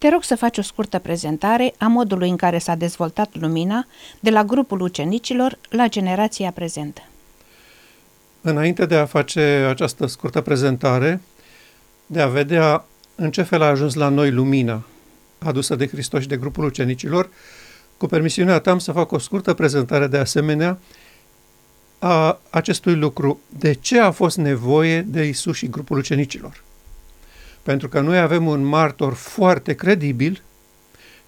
Te rog să faci o scurtă prezentare a modului în care s-a dezvoltat lumina de la grupul ucenicilor la generația prezentă. Înainte de a face această scurtă prezentare, de a vedea în ce fel a ajuns la noi lumina adusă de Hristos și de grupul ucenicilor, cu permisiunea ta am să fac o scurtă prezentare de asemenea a acestui lucru. De ce a fost nevoie de Isus și grupul ucenicilor? Pentru că noi avem un martor foarte credibil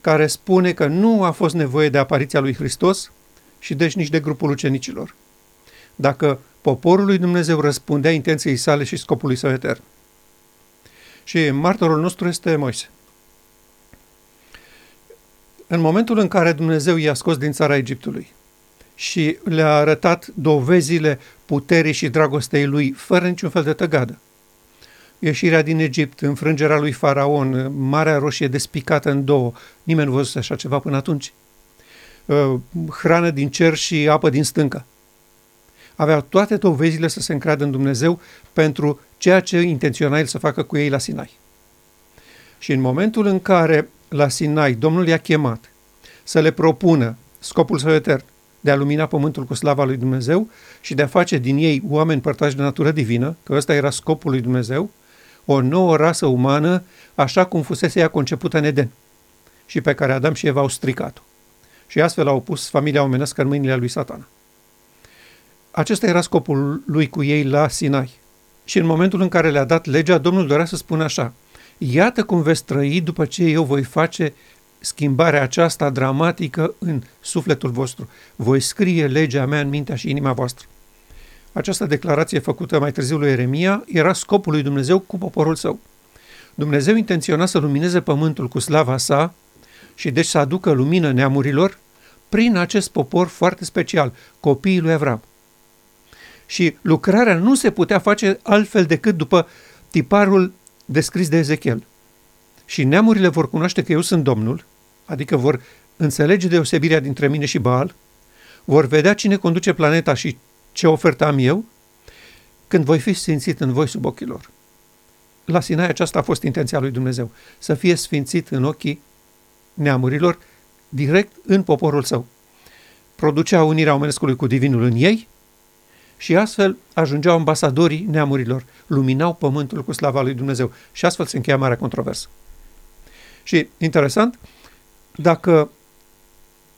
care spune că nu a fost nevoie de apariția lui Hristos și deci nici de grupul ucenicilor. Dacă poporul lui Dumnezeu răspundea intenției sale și scopului său etern. Și martorul nostru este Moise. În momentul în care Dumnezeu i-a scos din țara Egiptului și le-a arătat dovezile puterii și dragostei lui, fără niciun fel de tăgadă, ieșirea din Egipt, înfrângerea lui Faraon, Marea Roșie despicată în două, nimeni nu văzuse așa ceva până atunci, uh, hrană din cer și apă din stâncă. Aveau toate dovezile să se încreadă în Dumnezeu pentru ceea ce intenționa el să facă cu ei la Sinai. Și în momentul în care la Sinai Domnul i-a chemat să le propună scopul său etern de a lumina pământul cu slava lui Dumnezeu și de a face din ei oameni părtași de natură divină, că ăsta era scopul lui Dumnezeu, o nouă rasă umană, așa cum fusese ea concepută în Eden și pe care Adam și Eva au stricat-o. Și astfel au pus familia omenească în mâinile lui satana. Acesta era scopul lui cu ei la Sinai. Și în momentul în care le-a dat legea, Domnul dorea să spună așa, iată cum veți trăi după ce eu voi face schimbarea aceasta dramatică în sufletul vostru. Voi scrie legea mea în mintea și inima voastră. Această declarație făcută mai târziu lui Eremia era scopul lui Dumnezeu cu poporul său. Dumnezeu intenționa să lumineze pământul cu slava sa și deci să aducă lumină neamurilor prin acest popor foarte special, copiii lui Avram. Și lucrarea nu se putea face altfel decât după tiparul descris de Ezechiel. Și neamurile vor cunoaște că eu sunt Domnul, adică vor înțelege deosebirea dintre mine și Baal, vor vedea cine conduce planeta și ce ofertă am eu, când voi fi sfințit în voi sub ochii lor. La Sinai aceasta a fost intenția lui Dumnezeu, să fie sfințit în ochii neamurilor, direct în poporul său. Producea unirea omenescului cu divinul în ei și astfel ajungeau ambasadorii neamurilor, luminau pământul cu slava lui Dumnezeu și astfel se încheia marea controversă. Și interesant, dacă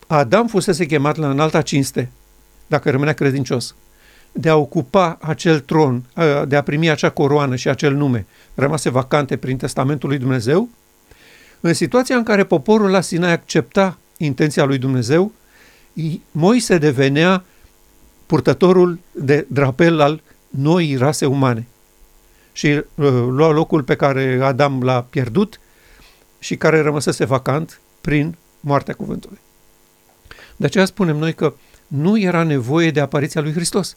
Adam fusese chemat la înalta cinste, dacă rămânea credincios, de a ocupa acel tron, de a primi acea coroană și acel nume, rămase vacante prin testamentul lui Dumnezeu, în situația în care poporul la Sinai accepta intenția lui Dumnezeu, Moise devenea purtătorul de drapel al noii rase umane și uh, lua locul pe care Adam l-a pierdut și care rămăsese vacant prin moartea cuvântului. De aceea spunem noi că nu era nevoie de apariția lui Hristos.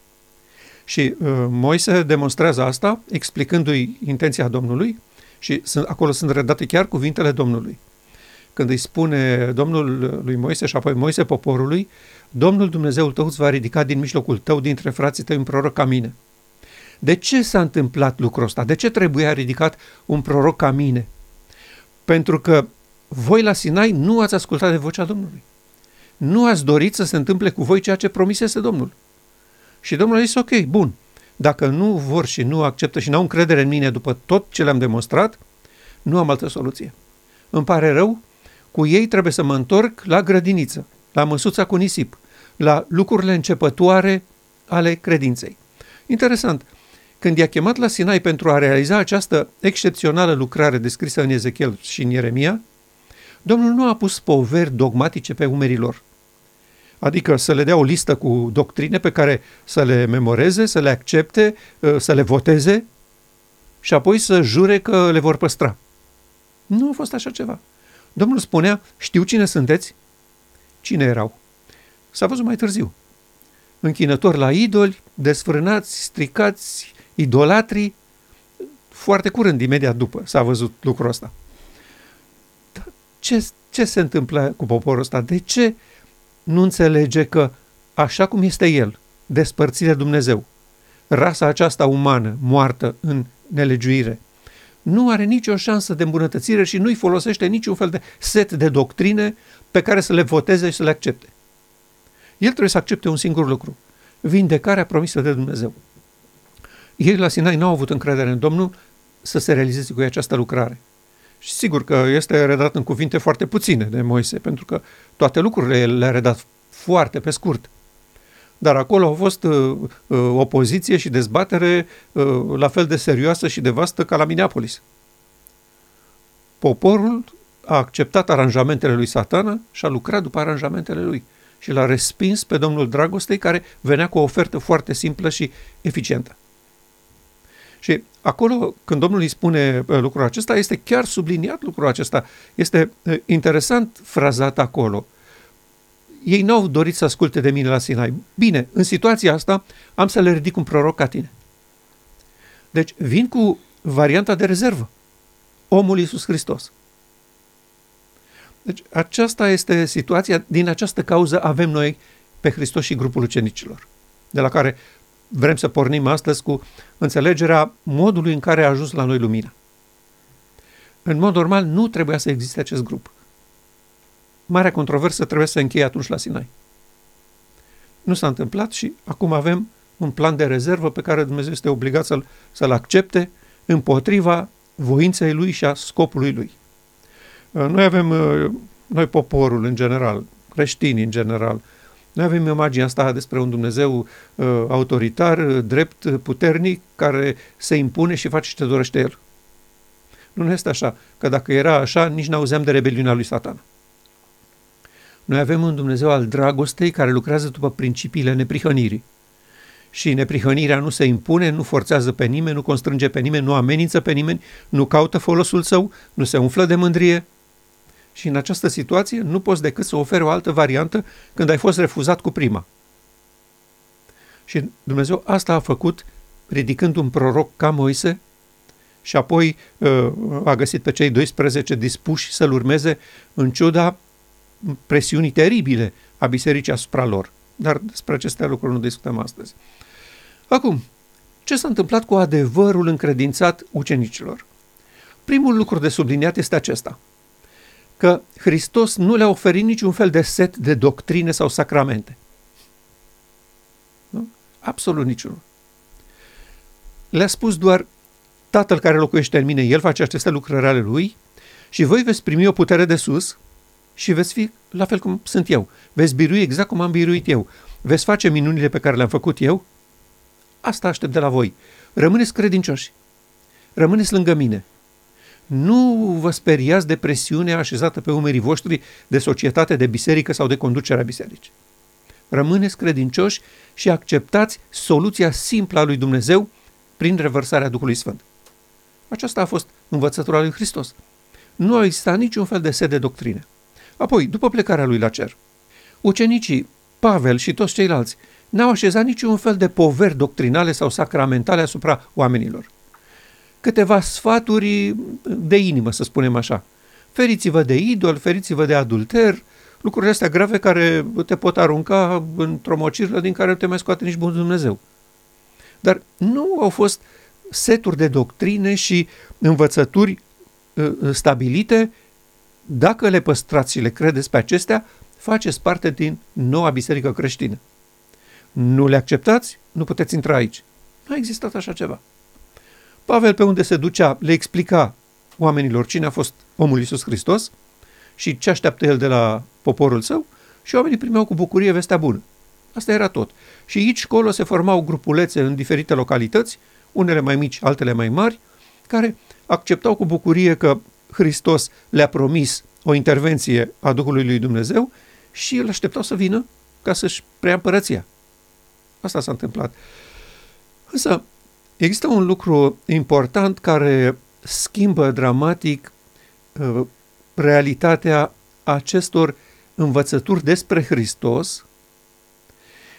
Și uh, Moise demonstrează asta explicându-i intenția Domnului și sunt, acolo sunt redate chiar cuvintele Domnului. Când îi spune Domnul lui Moise și apoi Moise poporului, Domnul Dumnezeul tău îți va ridica din mijlocul tău dintre frații tăi un proroc ca mine. De ce s-a întâmplat lucrul ăsta? De ce trebuia ridicat un proroc ca mine? Pentru că voi la Sinai nu ați ascultat de vocea Domnului. Nu ați dorit să se întâmple cu voi ceea ce promisese Domnul. Și Domnul a zis, ok, bun, dacă nu vor și nu acceptă și nu au încredere în mine după tot ce le-am demonstrat, nu am altă soluție. Îmi pare rău, cu ei trebuie să mă întorc la grădiniță, la măsuța cu nisip, la lucrurile începătoare ale credinței. Interesant, când i-a chemat la Sinai pentru a realiza această excepțională lucrare descrisă în Ezechiel și în Ieremia, Domnul nu a pus poveri dogmatice pe umerii lor. Adică să le dea o listă cu doctrine pe care să le memoreze, să le accepte, ă, să le voteze și apoi să jure că le vor păstra. Nu a fost așa ceva. Domnul spunea, știu cine sunteți? Cine erau? S-a văzut mai târziu. Închinători la idoli, desfrânați, stricați, idolatrii, foarte curând, imediat după, s-a văzut lucrul ăsta. Ce, ce se întâmplă cu poporul ăsta? De ce nu înțelege că, așa cum este el, despărțire Dumnezeu, rasa aceasta umană, moartă în nelegiuire, nu are nicio șansă de îmbunătățire și nu-i folosește niciun fel de set de doctrine pe care să le voteze și să le accepte. El trebuie să accepte un singur lucru, vindecarea promisă de Dumnezeu. Ei la Sinai nu au avut încredere în Domnul să se realizeze cu această lucrare. Și sigur că este redat în cuvinte foarte puține de Moise, pentru că toate lucrurile le-a redat foarte pe scurt. Dar acolo a fost uh, uh, opoziție și dezbatere uh, la fel de serioasă și de vastă ca la Minneapolis. Poporul a acceptat aranjamentele lui satana și a lucrat după aranjamentele lui și l-a respins pe domnul Dragostei care venea cu o ofertă foarte simplă și eficientă. Și acolo, când Domnul îi spune uh, lucrul acesta, este chiar subliniat lucrul acesta. Este uh, interesant frazat acolo. Ei n-au dorit să asculte de mine la Sinai. Bine, în situația asta am să le ridic un proroc ca tine. Deci vin cu varianta de rezervă. Omul Iisus Hristos. Deci aceasta este situația, din această cauză avem noi pe Hristos și grupul ucenicilor, de la care vrem să pornim astăzi cu înțelegerea modului în care a ajuns la noi lumina. În mod normal, nu trebuia să existe acest grup. Marea controversă trebuie să încheie atunci la Sinai. Nu s-a întâmplat și acum avem un plan de rezervă pe care Dumnezeu este obligat să-l, să-l accepte împotriva voinței lui și a scopului lui. Noi avem, noi poporul în general, creștini în general, noi avem imaginea asta despre un Dumnezeu uh, autoritar, uh, drept, puternic, care se impune și face ce dorește El. Nu este așa, că dacă era așa, nici n-auzeam de rebeliunea lui Satan. Noi avem un Dumnezeu al dragostei care lucrează după principiile neprihănirii. Și neprihănirea nu se impune, nu forțează pe nimeni, nu constrânge pe nimeni, nu amenință pe nimeni, nu caută folosul său, nu se umflă de mândrie, și în această situație nu poți decât să oferi o altă variantă când ai fost refuzat cu prima. Și Dumnezeu asta a făcut ridicând un proroc ca Moise și apoi uh, a găsit pe cei 12 dispuși să-l urmeze în ciuda presiunii teribile a bisericii asupra lor. Dar despre aceste lucruri nu discutăm astăzi. Acum, ce s-a întâmplat cu adevărul încredințat ucenicilor? Primul lucru de subliniat este acesta – că Hristos nu le-a oferit niciun fel de set de doctrine sau sacramente. Nu? Absolut niciunul. Le-a spus doar, Tatăl care locuiește în mine, El face aceste lucrări ale Lui și voi veți primi o putere de sus și veți fi la fel cum sunt eu. Veți birui exact cum am biruit eu. Veți face minunile pe care le-am făcut eu. Asta aștept de la voi. Rămâneți credincioși. Rămâneți lângă mine. Nu vă speriați de presiunea așezată pe umerii voștri de societate, de biserică sau de conducerea bisericii. Rămâneți credincioși și acceptați soluția simplă a lui Dumnezeu prin revărsarea Duhului Sfânt. Aceasta a fost învățătura lui Hristos. Nu a existat niciun fel de set de doctrine. Apoi, după plecarea lui la cer, ucenicii, Pavel și toți ceilalți, n-au așezat niciun fel de poveri doctrinale sau sacramentale asupra oamenilor câteva sfaturi de inimă, să spunem așa. Feriți-vă de idol, feriți-vă de adulter, lucrurile astea grave care te pot arunca într-o mocirlă din care nu te mai scoate nici bun Dumnezeu. Dar nu au fost seturi de doctrine și învățături uh, stabilite, dacă le păstrați și le credeți pe acestea, faceți parte din noua biserică creștină. Nu le acceptați, nu puteți intra aici. Nu a existat așa ceva. Pavel, pe unde se ducea, le explica oamenilor cine a fost omul Iisus Hristos și ce așteaptă el de la poporul său și oamenii primeau cu bucurie vestea bună. Asta era tot. Și aici, colo, se formau grupulețe în diferite localități, unele mai mici, altele mai mari, care acceptau cu bucurie că Hristos le-a promis o intervenție a Duhului lui Dumnezeu și îl așteptau să vină ca să-și preia împărăția. Asta s-a întâmplat. Însă, Există un lucru important care schimbă dramatic uh, realitatea acestor învățături despre Hristos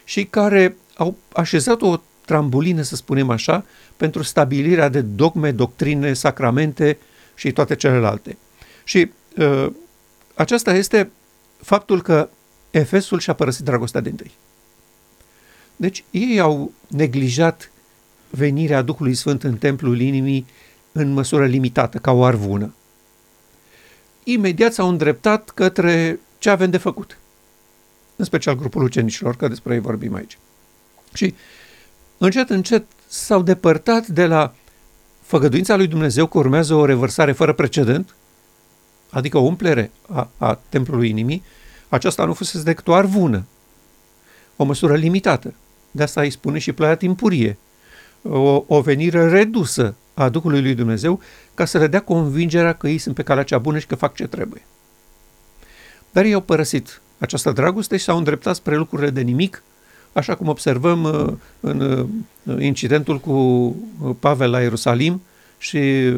și care au așezat o trambulină, să spunem așa, pentru stabilirea de dogme, doctrine, sacramente și toate celelalte. Și uh, aceasta este faptul că Efesul și-a părăsit dragostea din tâi. Deci ei au neglijat venirea Duhului Sfânt în templul inimii în măsură limitată, ca o arvună. Imediat s-au îndreptat către ce avem de făcut. În special grupul ucenicilor, că despre ei vorbim aici. Și încet, încet s-au depărtat de la făgăduința lui Dumnezeu că urmează o revărsare fără precedent, adică o umplere a, a templului inimii, aceasta nu fusese decât o arvună, o măsură limitată. De asta îi spune și ploaia timpurie, o, o venire redusă a Duhului lui Dumnezeu ca să le dea convingerea că ei sunt pe calea cea bună și că fac ce trebuie. Dar ei au părăsit această dragoste și s-au îndreptat spre lucrurile de nimic, așa cum observăm uh, în uh, incidentul cu uh, Pavel la Ierusalim și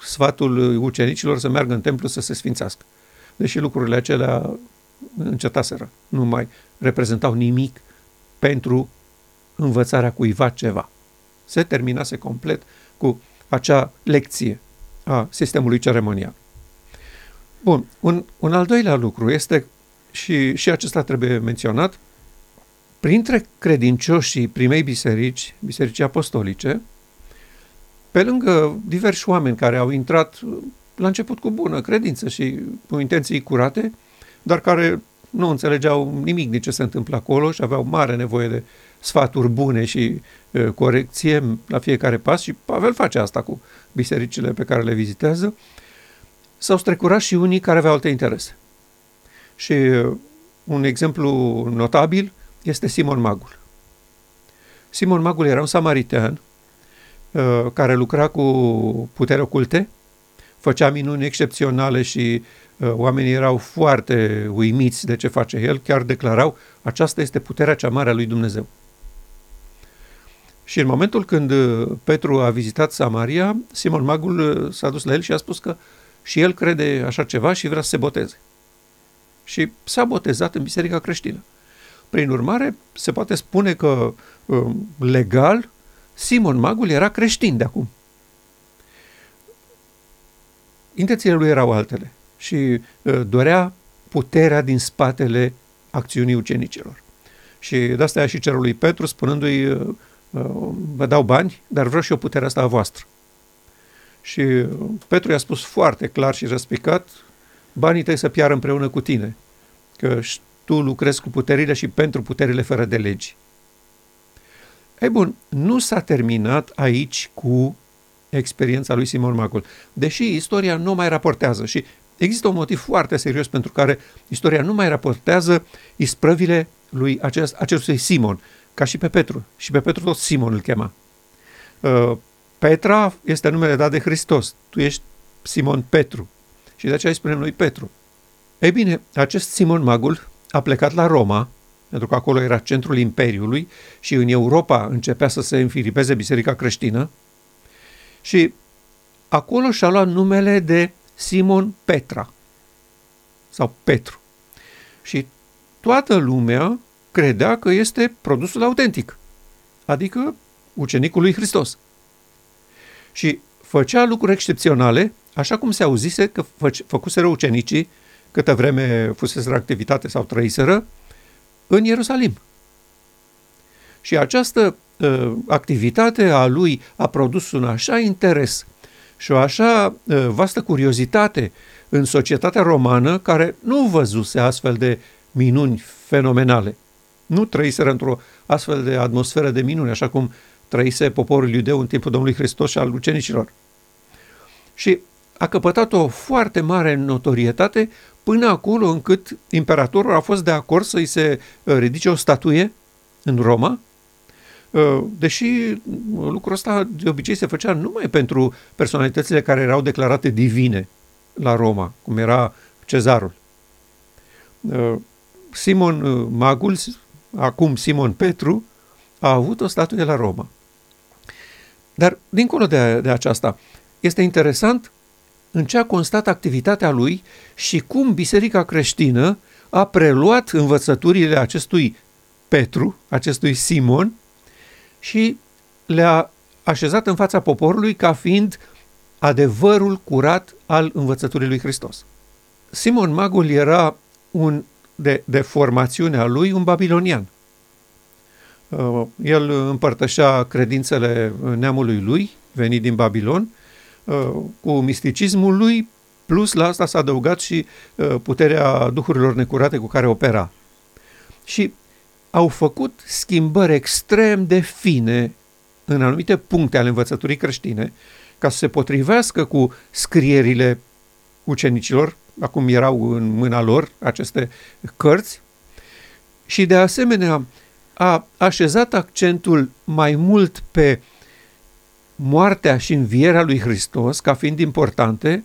sfatul ucenicilor să meargă în templu să se sfințească. Deși lucrurile acelea încetaseră, nu mai reprezentau nimic pentru învățarea cuiva ceva. Se terminase complet cu acea lecție a sistemului ceremonial. Bun, un, un al doilea lucru este, și, și acesta trebuie menționat, printre credincioșii primei biserici, bisericii apostolice, pe lângă diversi oameni care au intrat la început cu bună credință și cu intenții curate, dar care nu înțelegeau nimic din ce se întâmplă acolo și aveau mare nevoie de sfaturi bune și uh, corecție la fiecare pas și Pavel face asta cu bisericile pe care le vizitează. S-au strecurat și unii care aveau alte interese. Și uh, un exemplu notabil este Simon Magul. Simon Magul era un samaritean uh, care lucra cu putere oculte, făcea minuni excepționale și uh, oamenii erau foarte uimiți de ce face el, chiar declarau, aceasta este puterea cea mare a lui Dumnezeu. Și în momentul când uh, Petru a vizitat Samaria, Simon Magul s-a dus la el și a spus că și el crede așa ceva și vrea să se boteze. Și s-a botezat în biserica creștină. Prin urmare, se poate spune că legal Simon Magul era creștin de acum intențiile lui erau altele și uh, dorea puterea din spatele acțiunii ucenicilor. Și de asta a și cerul lui Petru, spunându-i, uh, uh, vă dau bani, dar vreau și o puterea asta a voastră. Și uh, Petru i-a spus foarte clar și răspicat, banii tăi să piară împreună cu tine, că tu lucrezi cu puterile și pentru puterile fără de legi. Ei bun, nu s-a terminat aici cu experiența lui Simon Macul. Deși istoria nu mai raportează și există un motiv foarte serios pentru care istoria nu mai raportează isprăvile lui acest, acestui Simon, ca și pe Petru. Și pe Petru tot Simon îl chema. Uh, Petra este numele dat de Hristos. Tu ești Simon Petru. Și de aceea îi spunem noi Petru. Ei bine, acest Simon Magul a plecat la Roma, pentru că acolo era centrul Imperiului și în Europa începea să se înfiripeze biserica creștină, și acolo și-a luat numele de Simon Petra sau Petru. Și toată lumea credea că este produsul autentic, adică ucenicul lui Hristos. Și făcea lucruri excepționale, așa cum se auzise că fă, făcuseră ucenicii câtă vreme fuseseră activitate sau trăiseră în Ierusalim. Și această uh, activitate a lui a produs un așa interes și o așa uh, vastă curiozitate în societatea romană care nu văzuse astfel de minuni fenomenale. Nu trăiseră într-o astfel de atmosferă de minuni, așa cum trăise poporul iudeu în timpul Domnului Hristos și al ucenicilor. Și a căpătat o foarte mare notorietate până acolo încât imperatorul a fost de acord să-i se uh, ridice o statuie în Roma, Uh, deși lucrul ăsta de obicei se făcea numai pentru personalitățile care erau declarate divine la Roma, cum era cezarul. Uh, Simon uh, Magul, acum Simon Petru, a avut o statuie la Roma. Dar, dincolo de, de aceasta, este interesant în ce a constat activitatea lui și cum biserica creștină a preluat învățăturile acestui Petru, acestui Simon, și le-a așezat în fața poporului ca fiind adevărul curat al învățăturii lui Hristos. Simon Magul era un de, de formațiune a lui un babilonian. Uh, el împărtășea credințele neamului lui, venit din Babilon, uh, cu misticismul lui, plus la asta s-a adăugat și uh, puterea duhurilor necurate cu care opera. Și au făcut schimbări extrem de fine în anumite puncte ale învățăturii creștine, ca să se potrivească cu scrierile ucenicilor, acum erau în mâna lor aceste cărți, și de asemenea a așezat accentul mai mult pe moartea și învierea lui Hristos ca fiind importante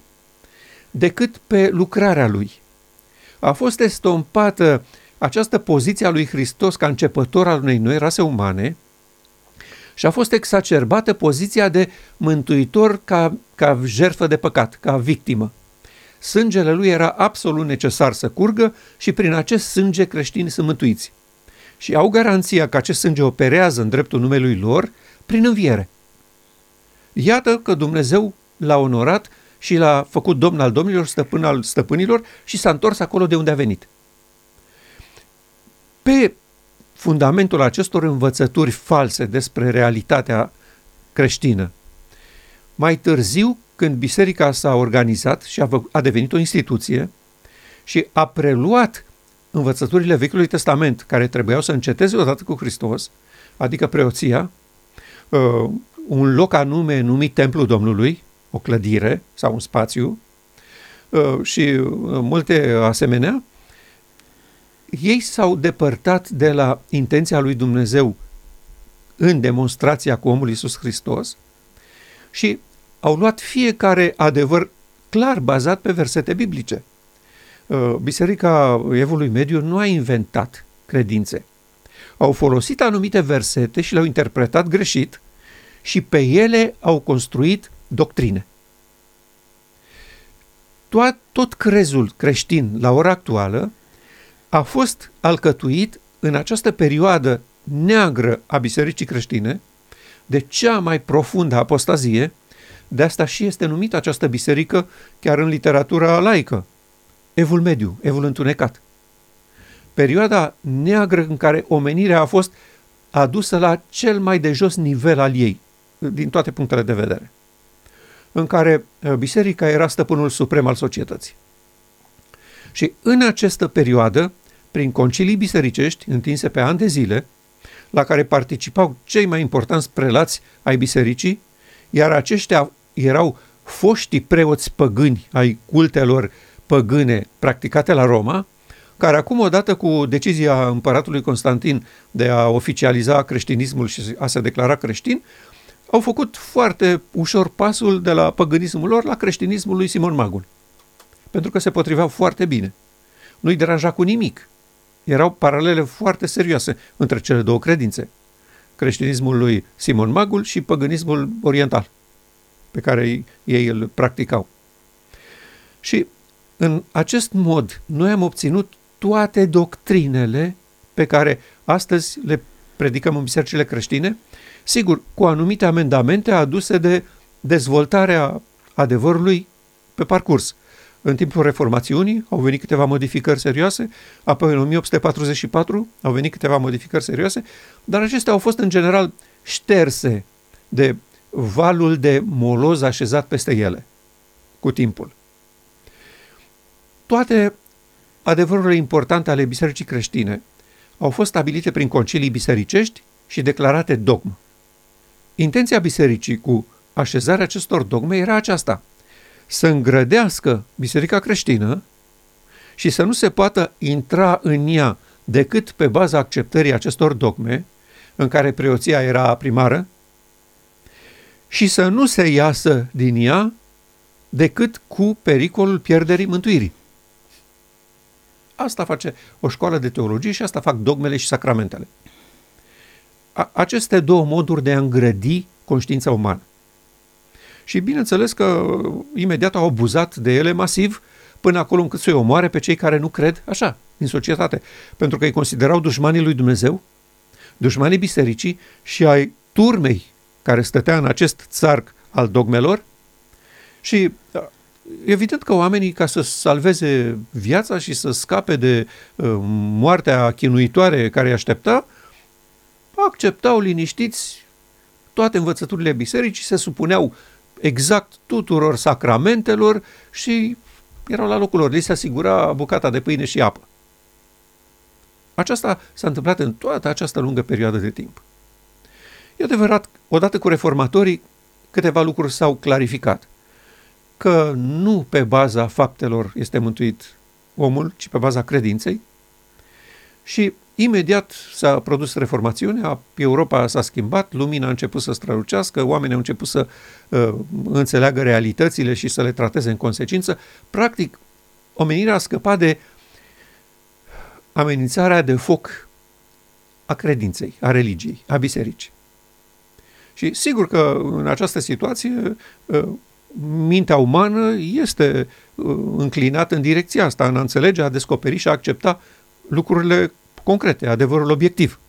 decât pe lucrarea lui. A fost estompată această poziție a lui Hristos ca începător al unei noi rase umane și a fost exacerbată poziția de mântuitor ca, ca jertfă de păcat, ca victimă. Sângele lui era absolut necesar să curgă și prin acest sânge creștinii sunt mântuiți. Și au garanția că acest sânge operează în dreptul numelui lor prin înviere. Iată că Dumnezeu l-a onorat și l-a făcut domn al domnilor, stăpân al stăpânilor și s-a întors acolo de unde a venit. Pe fundamentul acestor învățături false despre realitatea creștină, mai târziu, când biserica s-a organizat și a, a devenit o instituție și a preluat învățăturile Vechiului Testament, care trebuiau să înceteze odată cu Hristos, adică preoția, uh, un loc anume numit Templul Domnului, o clădire sau un spațiu uh, și uh, multe asemenea, ei s-au depărtat de la intenția lui Dumnezeu în demonstrația cu omul Iisus Hristos și au luat fiecare adevăr clar bazat pe versete biblice. Uh, Biserica Evului Mediu nu a inventat credințe. Au folosit anumite versete și le-au interpretat greșit și pe ele au construit doctrine. Tot, tot crezul creștin la ora actuală a fost alcătuit în această perioadă neagră a bisericii creștine de cea mai profundă apostazie, de asta și este numită această biserică chiar în literatura laică, Evul Mediu, Evul Întunecat. Perioada neagră în care omenirea a fost adusă la cel mai de jos nivel al ei, din toate punctele de vedere, în care uh, biserica era stăpânul suprem al societății. Și în această perioadă, prin concilii bisericești întinse pe ani de zile, la care participau cei mai importanți prelați ai bisericii, iar aceștia erau foștii preoți păgâni ai cultelor păgâne practicate la Roma, care acum, odată cu decizia împăratului Constantin de a oficializa creștinismul și a se declara creștin, au făcut foarte ușor pasul de la păgânismul lor la creștinismul lui Simon Magul. Pentru că se potriveau foarte bine. Nu-i deranja cu nimic. Erau paralele foarte serioase între cele două credințe. Creștinismul lui Simon Magul și păgânismul oriental, pe care ei îl practicau. Și în acest mod, noi am obținut toate doctrinele pe care astăzi le predicăm în bisericile creștine, sigur, cu anumite amendamente aduse de dezvoltarea adevărului pe parcurs. În timpul reformațiunii au venit câteva modificări serioase, apoi în 1844 au venit câteva modificări serioase, dar acestea au fost în general șterse de valul de moloz așezat peste ele cu timpul toate adevărurile importante ale bisericii creștine au fost stabilite prin concilii bisericești și declarate dogmă. Intenția bisericii cu așezarea acestor dogme era aceasta, să îngrădească biserica creștină și să nu se poată intra în ea decât pe baza acceptării acestor dogme, în care preoția era primară, și să nu se iasă din ea decât cu pericolul pierderii mântuirii. Asta face o școală de teologie și asta fac dogmele și sacramentele. A, aceste două moduri de a îngrădi conștiința umană. Și bineînțeles că imediat au abuzat de ele masiv până acolo încât să-i omoare pe cei care nu cred așa, în societate. Pentru că îi considerau dușmanii lui Dumnezeu, dușmanii bisericii și ai turmei care stătea în acest țarc al dogmelor și evident că oamenii, ca să salveze viața și să scape de uh, moartea chinuitoare care îi aștepta, acceptau liniștiți toate învățăturile bisericii, se supuneau exact tuturor sacramentelor și erau la locul lor. Li se asigura bucata de pâine și apă. Aceasta s-a întâmplat în toată această lungă perioadă de timp. E adevărat, odată cu reformatorii, câteva lucruri s-au clarificat. Că nu pe baza faptelor este mântuit omul, ci pe baza credinței. Și imediat s-a produs reformațiunea, Europa s-a schimbat, lumina a început să strălucească, oamenii au început să uh, înțeleagă realitățile și să le trateze în consecință. Practic, omenirea a scăpat de amenințarea de foc a credinței, a religiei, a bisericii. Și sigur că în această situație ă, mintea umană este ă, înclinată în direcția asta, în a înțelege, a descoperi și a accepta lucrurile concrete, adevărul obiectiv.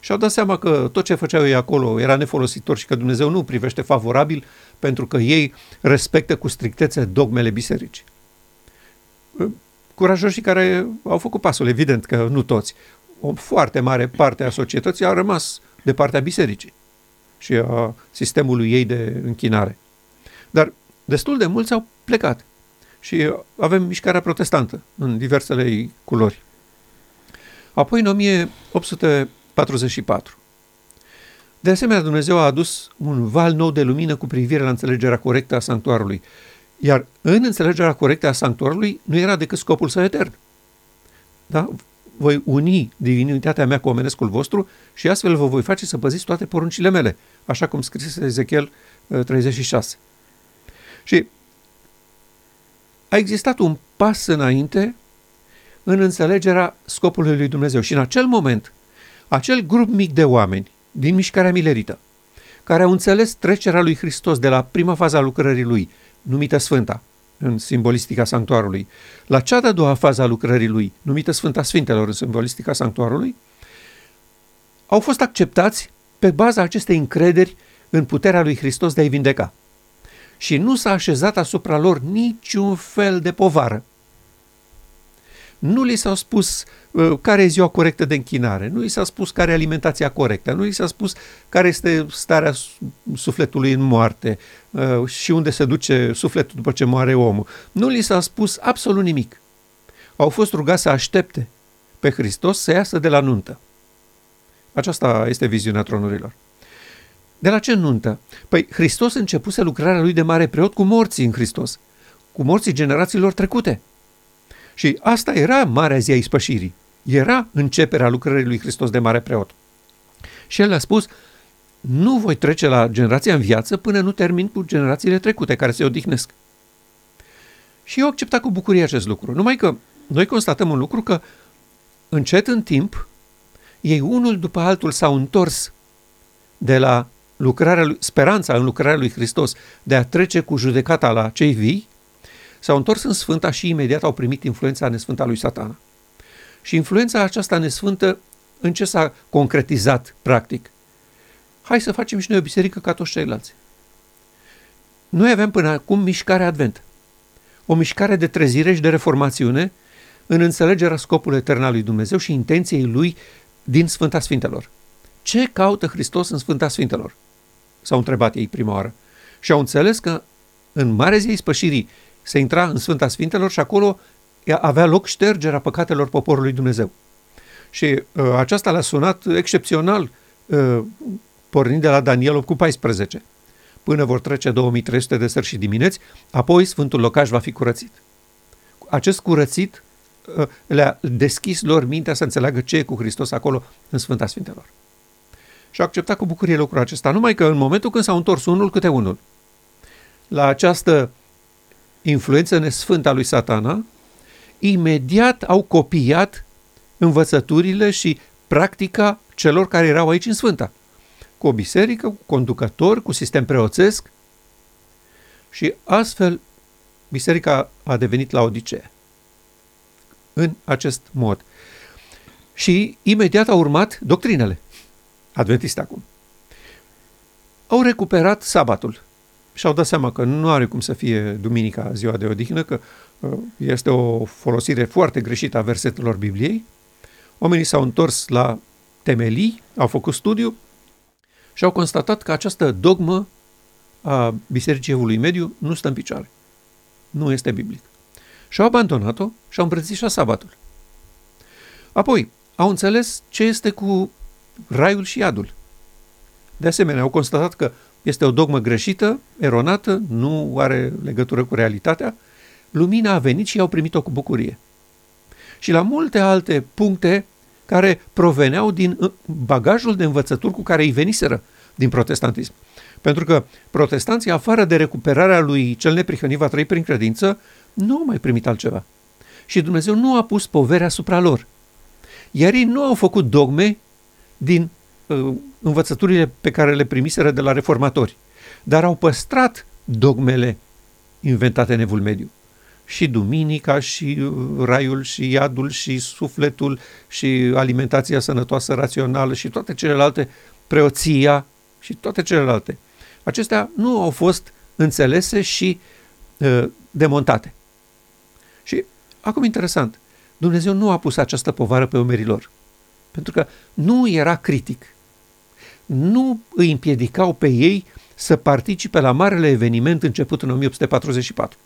Și au dat seama că tot ce făceau ei acolo era nefolositor și că Dumnezeu nu privește favorabil pentru că ei respectă cu strictețe dogmele bisericii. Ă, curajoșii care au făcut pasul, evident că nu toți. O foarte mare parte a societății a rămas de partea bisericii și a sistemului ei de închinare. Dar destul de mulți au plecat și avem mișcarea protestantă în diversele ei culori. Apoi, în 1844, de asemenea, Dumnezeu a adus un val nou de lumină cu privire la înțelegerea corectă a sanctuarului. Iar în înțelegerea corectă a sanctuarului nu era decât scopul său etern. Da? Voi uni divinitatea mea cu omenescul vostru și astfel vă voi face să păziți toate poruncile mele, așa cum scrise Ezechiel 36. Uh, și a existat un pas înainte în înțelegerea scopului lui Dumnezeu. Și în acel moment, acel grup mic de oameni din mișcarea milerită, care au înțeles trecerea lui Hristos de la prima fază a lucrării lui numită Sfânta, în simbolistica sanctuarului, la cea de-a doua fază a lucrării lui, numită Sfânta Sfintelor în simbolistica sanctuarului, au fost acceptați pe baza acestei încrederi în puterea lui Hristos de a-i vindeca. Și nu s-a așezat asupra lor niciun fel de povară nu li s-a spus uh, care e ziua corectă de închinare, nu li s-a spus care e alimentația corectă, nu li s-a spus care este starea sufletului în moarte uh, și unde se duce sufletul după ce moare omul. Nu li s-a spus absolut nimic. Au fost rugați să aștepte pe Hristos să iasă de la nuntă. Aceasta este viziunea tronurilor. De la ce nuntă? Păi Hristos începuse lucrarea lui de mare preot cu morții în Hristos, cu morții generațiilor trecute – și asta era marea zi a ispășirii. Era începerea lucrării lui Hristos de mare preot. Și el a spus, nu voi trece la generația în viață până nu termin cu generațiile trecute care se odihnesc. Și eu acceptat cu bucurie acest lucru. Numai că noi constatăm un lucru că încet în timp ei unul după altul s-au întors de la lucrarea lui, speranța în lucrarea lui Hristos de a trece cu judecata la cei vii s-au întors în Sfânta și imediat au primit influența nesfântă a lui Satana. Și influența aceasta nesfântă în ce s-a concretizat practic? Hai să facem și noi o biserică ca toți ceilalți. Noi avem până acum mișcare advent. O mișcare de trezire și de reformațiune în înțelegerea scopului etern al lui Dumnezeu și intenției lui din Sfânta Sfintelor. Ce caută Hristos în Sfânta Sfintelor? S-au întrebat ei prima oară. Și au înțeles că în mare zi spășirii se intra în Sfânta Sfintelor și acolo avea loc ștergerea păcatelor poporului Dumnezeu. Și uh, aceasta l-a sunat excepțional, uh, pornind de la Daniel 8 cu 14. Până vor trece 2300 de sări și dimineți, apoi Sfântul Locaș va fi curățit. Acest curățit uh, le-a deschis lor mintea să înțeleagă ce e cu Hristos acolo în Sfânta Sfintelor. Și a acceptat cu bucurie lucrul acesta, numai că în momentul când s-au întors unul câte unul la această influență nesfântă a lui satana, imediat au copiat învățăturile și practica celor care erau aici în Sfânta. Cu o biserică, cu conducători, cu sistem preoțesc și astfel biserica a devenit la Odisee. În acest mod. Și imediat au urmat doctrinele adventiste acum. Au recuperat sabatul și-au dat seama că nu are cum să fie duminica ziua de odihnă, că uh, este o folosire foarte greșită a versetelor Bibliei. Oamenii s-au întors la temelii, au făcut studiu și au constatat că această dogmă a Bisericii Evului Mediu nu stă în picioare. Nu este biblic. Și au abandonat-o și au îmbrățișat sabatul. Apoi, au înțeles ce este cu raiul și iadul. De asemenea, au constatat că este o dogmă greșită, eronată, nu are legătură cu realitatea. Lumina a venit și i-au primit-o cu bucurie. Și la multe alte puncte care proveneau din uh, bagajul de învățături cu care îi veniseră din protestantism. Pentru că protestanții, afară de recuperarea lui cel neprihănit va trăi prin credință, nu au mai primit altceva. Și Dumnezeu nu a pus poverea asupra lor. Iar ei nu au făcut dogme din uh, învățăturile pe care le primiseră de la reformatori, dar au păstrat dogmele inventate în Evul Mediu. Și duminica, și uh, raiul, și iadul, și sufletul, și alimentația sănătoasă rațională, și toate celelalte, preoția și toate celelalte. Acestea nu au fost înțelese și uh, demontate. Și acum interesant, Dumnezeu nu a pus această povară pe umerii lor, pentru că nu era critic. Nu îi împiedicau pe ei să participe la marele eveniment început în 1844.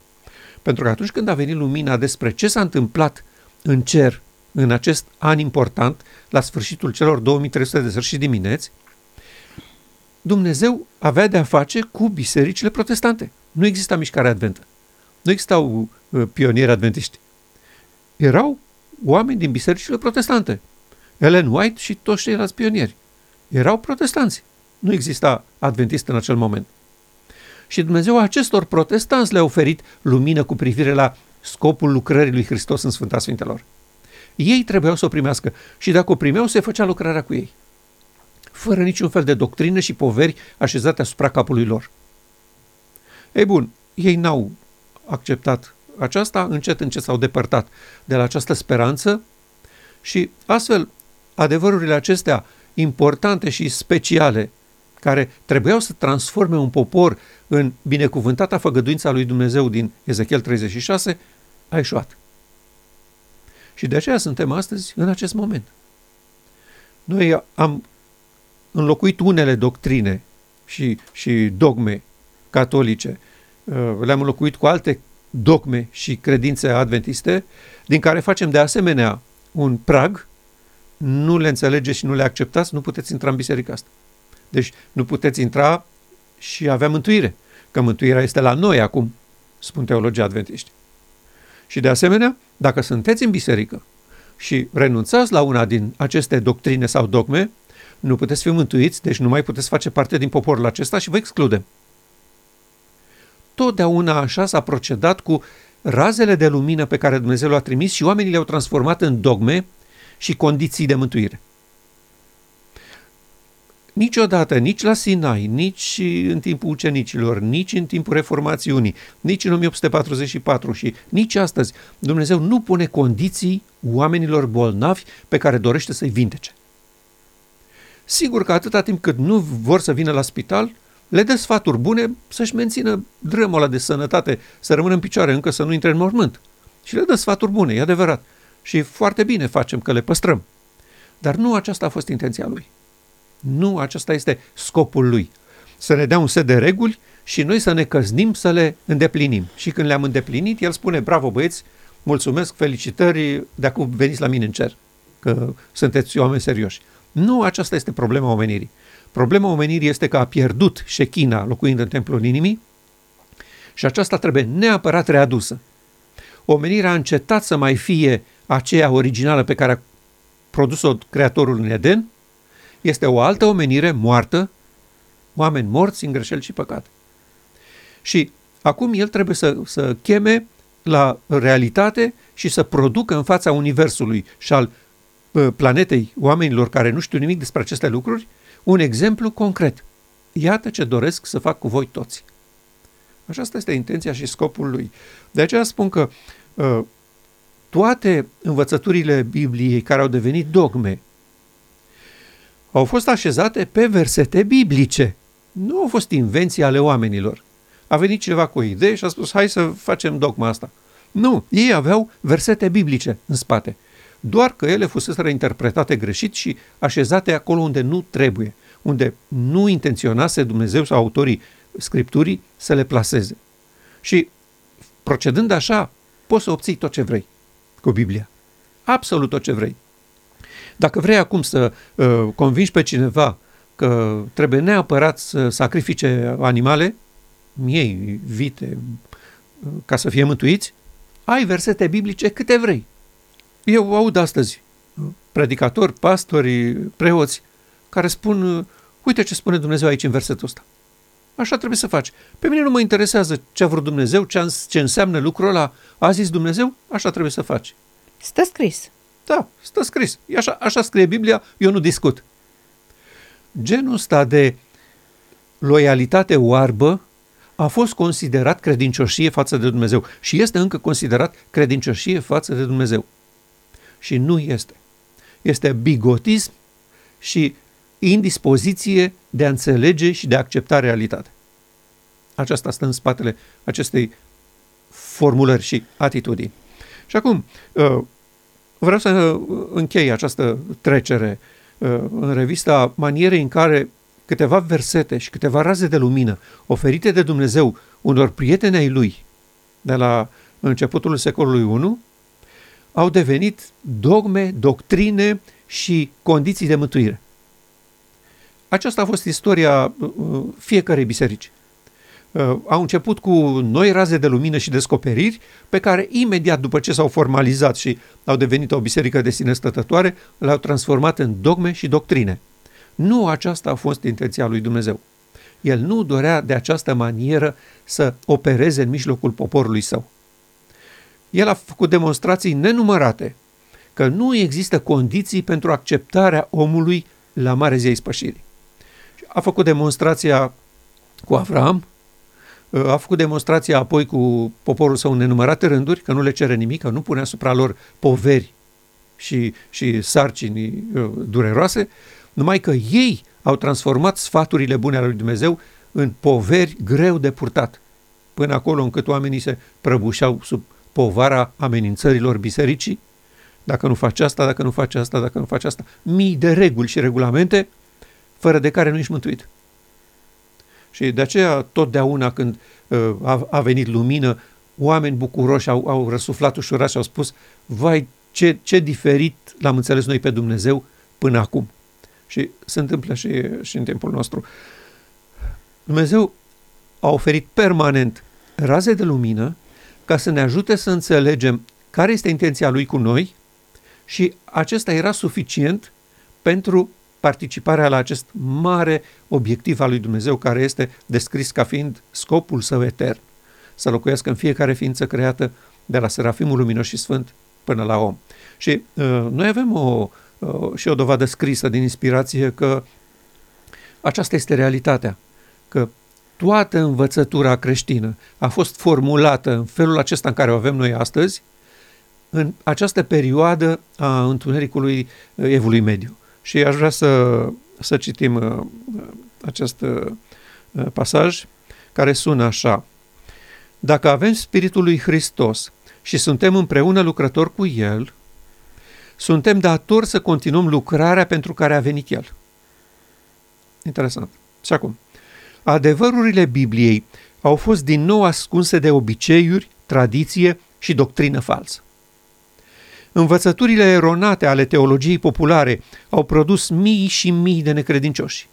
Pentru că atunci când a venit lumina despre ce s-a întâmplat în cer în acest an important, la sfârșitul celor 2300 de sări și dimineți, Dumnezeu avea de a face cu bisericile protestante. Nu exista mișcare adventă. Nu existau uh, pionieri adventiști. Erau oameni din bisericile protestante. Ellen White și toți ceilalți pionieri. Erau protestanți. Nu exista adventist în acel moment. Și Dumnezeu acestor protestanți le-a oferit lumină cu privire la scopul lucrării lui Hristos în Sfânta Sfintelor. Ei trebuiau să o primească și dacă o primeau, se făcea lucrarea cu ei. Fără niciun fel de doctrină și poveri așezate asupra capului lor. Ei bun, ei n-au acceptat aceasta, încet, încet s-au depărtat de la această speranță și astfel adevărurile acestea importante și speciale care trebuiau să transforme un popor în binecuvântata făgăduința lui Dumnezeu din Ezechiel 36, a ieșuat. Și de aceea suntem astăzi în acest moment. Noi am înlocuit unele doctrine și, și dogme catolice, uh, le-am înlocuit cu alte dogme și credințe adventiste, din care facem de asemenea un prag, nu le înțelegeți și nu le acceptați, nu puteți intra în biserica asta. Deci nu puteți intra și avea mântuire, că mântuirea este la noi acum, spun teologii adventiști. Și de asemenea, dacă sunteți în biserică și renunțați la una din aceste doctrine sau dogme, nu puteți fi mântuiți, deci nu mai puteți face parte din poporul acesta și vă excludem. Totdeauna așa s-a procedat cu razele de lumină pe care Dumnezeu le-a trimis și oamenii le-au transformat în dogme și condiții de mântuire. Niciodată, nici la Sinai, nici în timpul ucenicilor, nici în timpul reformațiunii, nici în 1844 și nici astăzi, Dumnezeu nu pune condiții oamenilor bolnavi pe care dorește să-i vindece. Sigur că atâta timp cât nu vor să vină la spital, le dă sfaturi bune să-și mențină drămul ăla de sănătate, să rămână în picioare, încă să nu intre în mormânt. Și le dă sfaturi bune, e adevărat. Și foarte bine facem că le păstrăm. Dar nu aceasta a fost intenția lui. Nu acesta este scopul lui. Să ne dea un set de reguli și noi să ne căznim să le îndeplinim. Și când le-am îndeplinit, el spune, bravo băieți, mulțumesc, felicitări, de acum veniți la mine în cer, că sunteți oameni serioși. Nu aceasta este problema omenirii. Problema omenirii este că a pierdut șechina locuind în templul inimii și aceasta trebuie neapărat readusă. Omenirea a încetat să mai fie aceea originală pe care a produs-o Creatorul în Eden, este o altă omenire moartă, oameni morți în greșeli și păcat. Și acum el trebuie să, să cheme la realitate și să producă în fața Universului și al planetei oamenilor care nu știu nimic despre aceste lucruri, un exemplu concret. Iată ce doresc să fac cu voi toți. Așa asta este intenția și scopul lui. De aceea spun că uh, toate învățăturile Bibliei care au devenit dogme au fost așezate pe versete biblice. Nu au fost invenții ale oamenilor. A venit cineva cu o idee și a spus, hai să facem dogma asta. Nu, ei aveau versete biblice în spate doar că ele fusese reinterpretate greșit și așezate acolo unde nu trebuie, unde nu intenționase Dumnezeu sau autorii Scripturii să le placeze. Și procedând așa, poți să obții tot ce vrei cu Biblia. Absolut tot ce vrei. Dacă vrei acum să uh, convingi pe cineva că trebuie neapărat să sacrifice animale, miei, vite, uh, ca să fie mântuiți, ai versete biblice câte vrei. Eu aud astăzi uh, predicatori, pastori, preoți, care spun, uh, uite ce spune Dumnezeu aici în versetul ăsta. Așa trebuie să faci. Pe mine nu mă interesează ce a vrut Dumnezeu, ce înseamnă lucrul ăla. A zis Dumnezeu, așa trebuie să faci. Stă scris. Da, stă scris. E așa, așa scrie Biblia, eu nu discut. Genul ăsta de loialitate oarbă a fost considerat credincioșie față de Dumnezeu și este încă considerat credincioșie față de Dumnezeu. Și nu este. Este bigotism și indispoziție de a înțelege și de a accepta realitatea. Aceasta stă în spatele acestei formulări și atitudini. Și acum, uh, vreau să închei această trecere uh, în revista manierei în care câteva versete și câteva raze de lumină oferite de Dumnezeu unor prieteni ai lui de la începutul secolului I au devenit dogme, doctrine și condiții de mântuire. Aceasta a fost istoria uh, uh, fiecarei biserici. Uh, au început cu noi raze de lumină și descoperiri, pe care imediat după ce s-au formalizat și au devenit o biserică de sine stătătoare, le-au transformat în dogme și doctrine. Nu aceasta a fost intenția lui Dumnezeu. El nu dorea de această manieră să opereze în mijlocul poporului său. El a făcut demonstrații nenumărate că nu există condiții pentru acceptarea omului la mare zi spășirii. A făcut demonstrația cu Avram, a făcut demonstrația apoi cu poporul său în nenumărate rânduri, că nu le cere nimic, că nu pune asupra lor poveri și, și sarcini uh, dureroase, numai că ei au transformat sfaturile bune ale lui Dumnezeu în poveri greu de purtat, până acolo încât oamenii se prăbușeau sub povara amenințărilor bisericii, dacă nu faci asta, dacă nu faci asta, dacă nu faci asta, mii de reguli și regulamente, fără de care nu ești mântuit. Și de aceea, totdeauna când uh, a, a venit lumină, oameni bucuroși au, au răsuflat ușurat și au spus, vai, ce, ce diferit l-am înțeles noi pe Dumnezeu până acum. Și se întâmplă și, și în timpul nostru. Dumnezeu a oferit permanent raze de lumină ca să ne ajute să înțelegem care este intenția Lui cu noi și acesta era suficient pentru participarea la acest mare obiectiv al lui Dumnezeu care este descris ca fiind scopul său etern, să locuiască în fiecare ființă creată de la Serafimul Luminos și Sfânt până la om. Și uh, noi avem o, uh, și o dovadă scrisă din inspirație că aceasta este realitatea, că toată învățătura creștină a fost formulată în felul acesta în care o avem noi astăzi, în această perioadă a întunericului evului mediu. Și aș vrea să, să citim uh, acest uh, pasaj care sună așa. Dacă avem Spiritul lui Hristos și suntem împreună lucrători cu El, suntem datori să continuăm lucrarea pentru care a venit El. Interesant. Și acum, adevărurile Bibliei au fost din nou ascunse de obiceiuri, tradiție și doctrină falsă. Învățăturile eronate ale teologiei populare au produs mii și mii de necredincioși.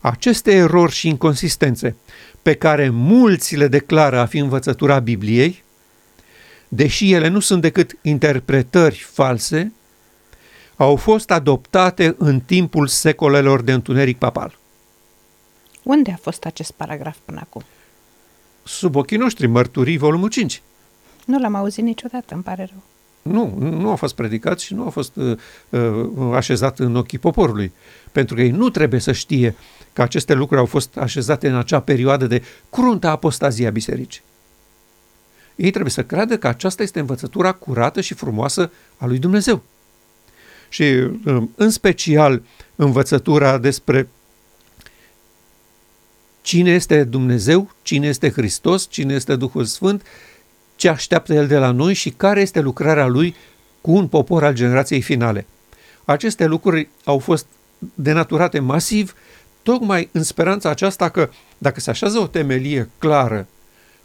Aceste erori și inconsistențe, pe care mulți le declară a fi învățătura Bibliei, deși ele nu sunt decât interpretări false, au fost adoptate în timpul secolelor de întuneric papal. Unde a fost acest paragraf până acum? Sub ochii noștri, Mărturii, volumul 5. Nu l-am auzit niciodată, îmi pare rău. Nu, nu a fost predicat și nu a fost uh, uh, așezat în ochii poporului. Pentru că ei nu trebuie să știe că aceste lucruri au fost așezate în acea perioadă de cruntă apostazie a bisericii. Ei trebuie să creadă că aceasta este învățătura curată și frumoasă a lui Dumnezeu. Și uh, în special învățătura despre cine este Dumnezeu, cine este Hristos, cine este Duhul Sfânt, ce așteaptă El de la noi și care este lucrarea Lui cu un popor al generației finale. Aceste lucruri au fost denaturate masiv tocmai în speranța aceasta că dacă se așează o temelie clară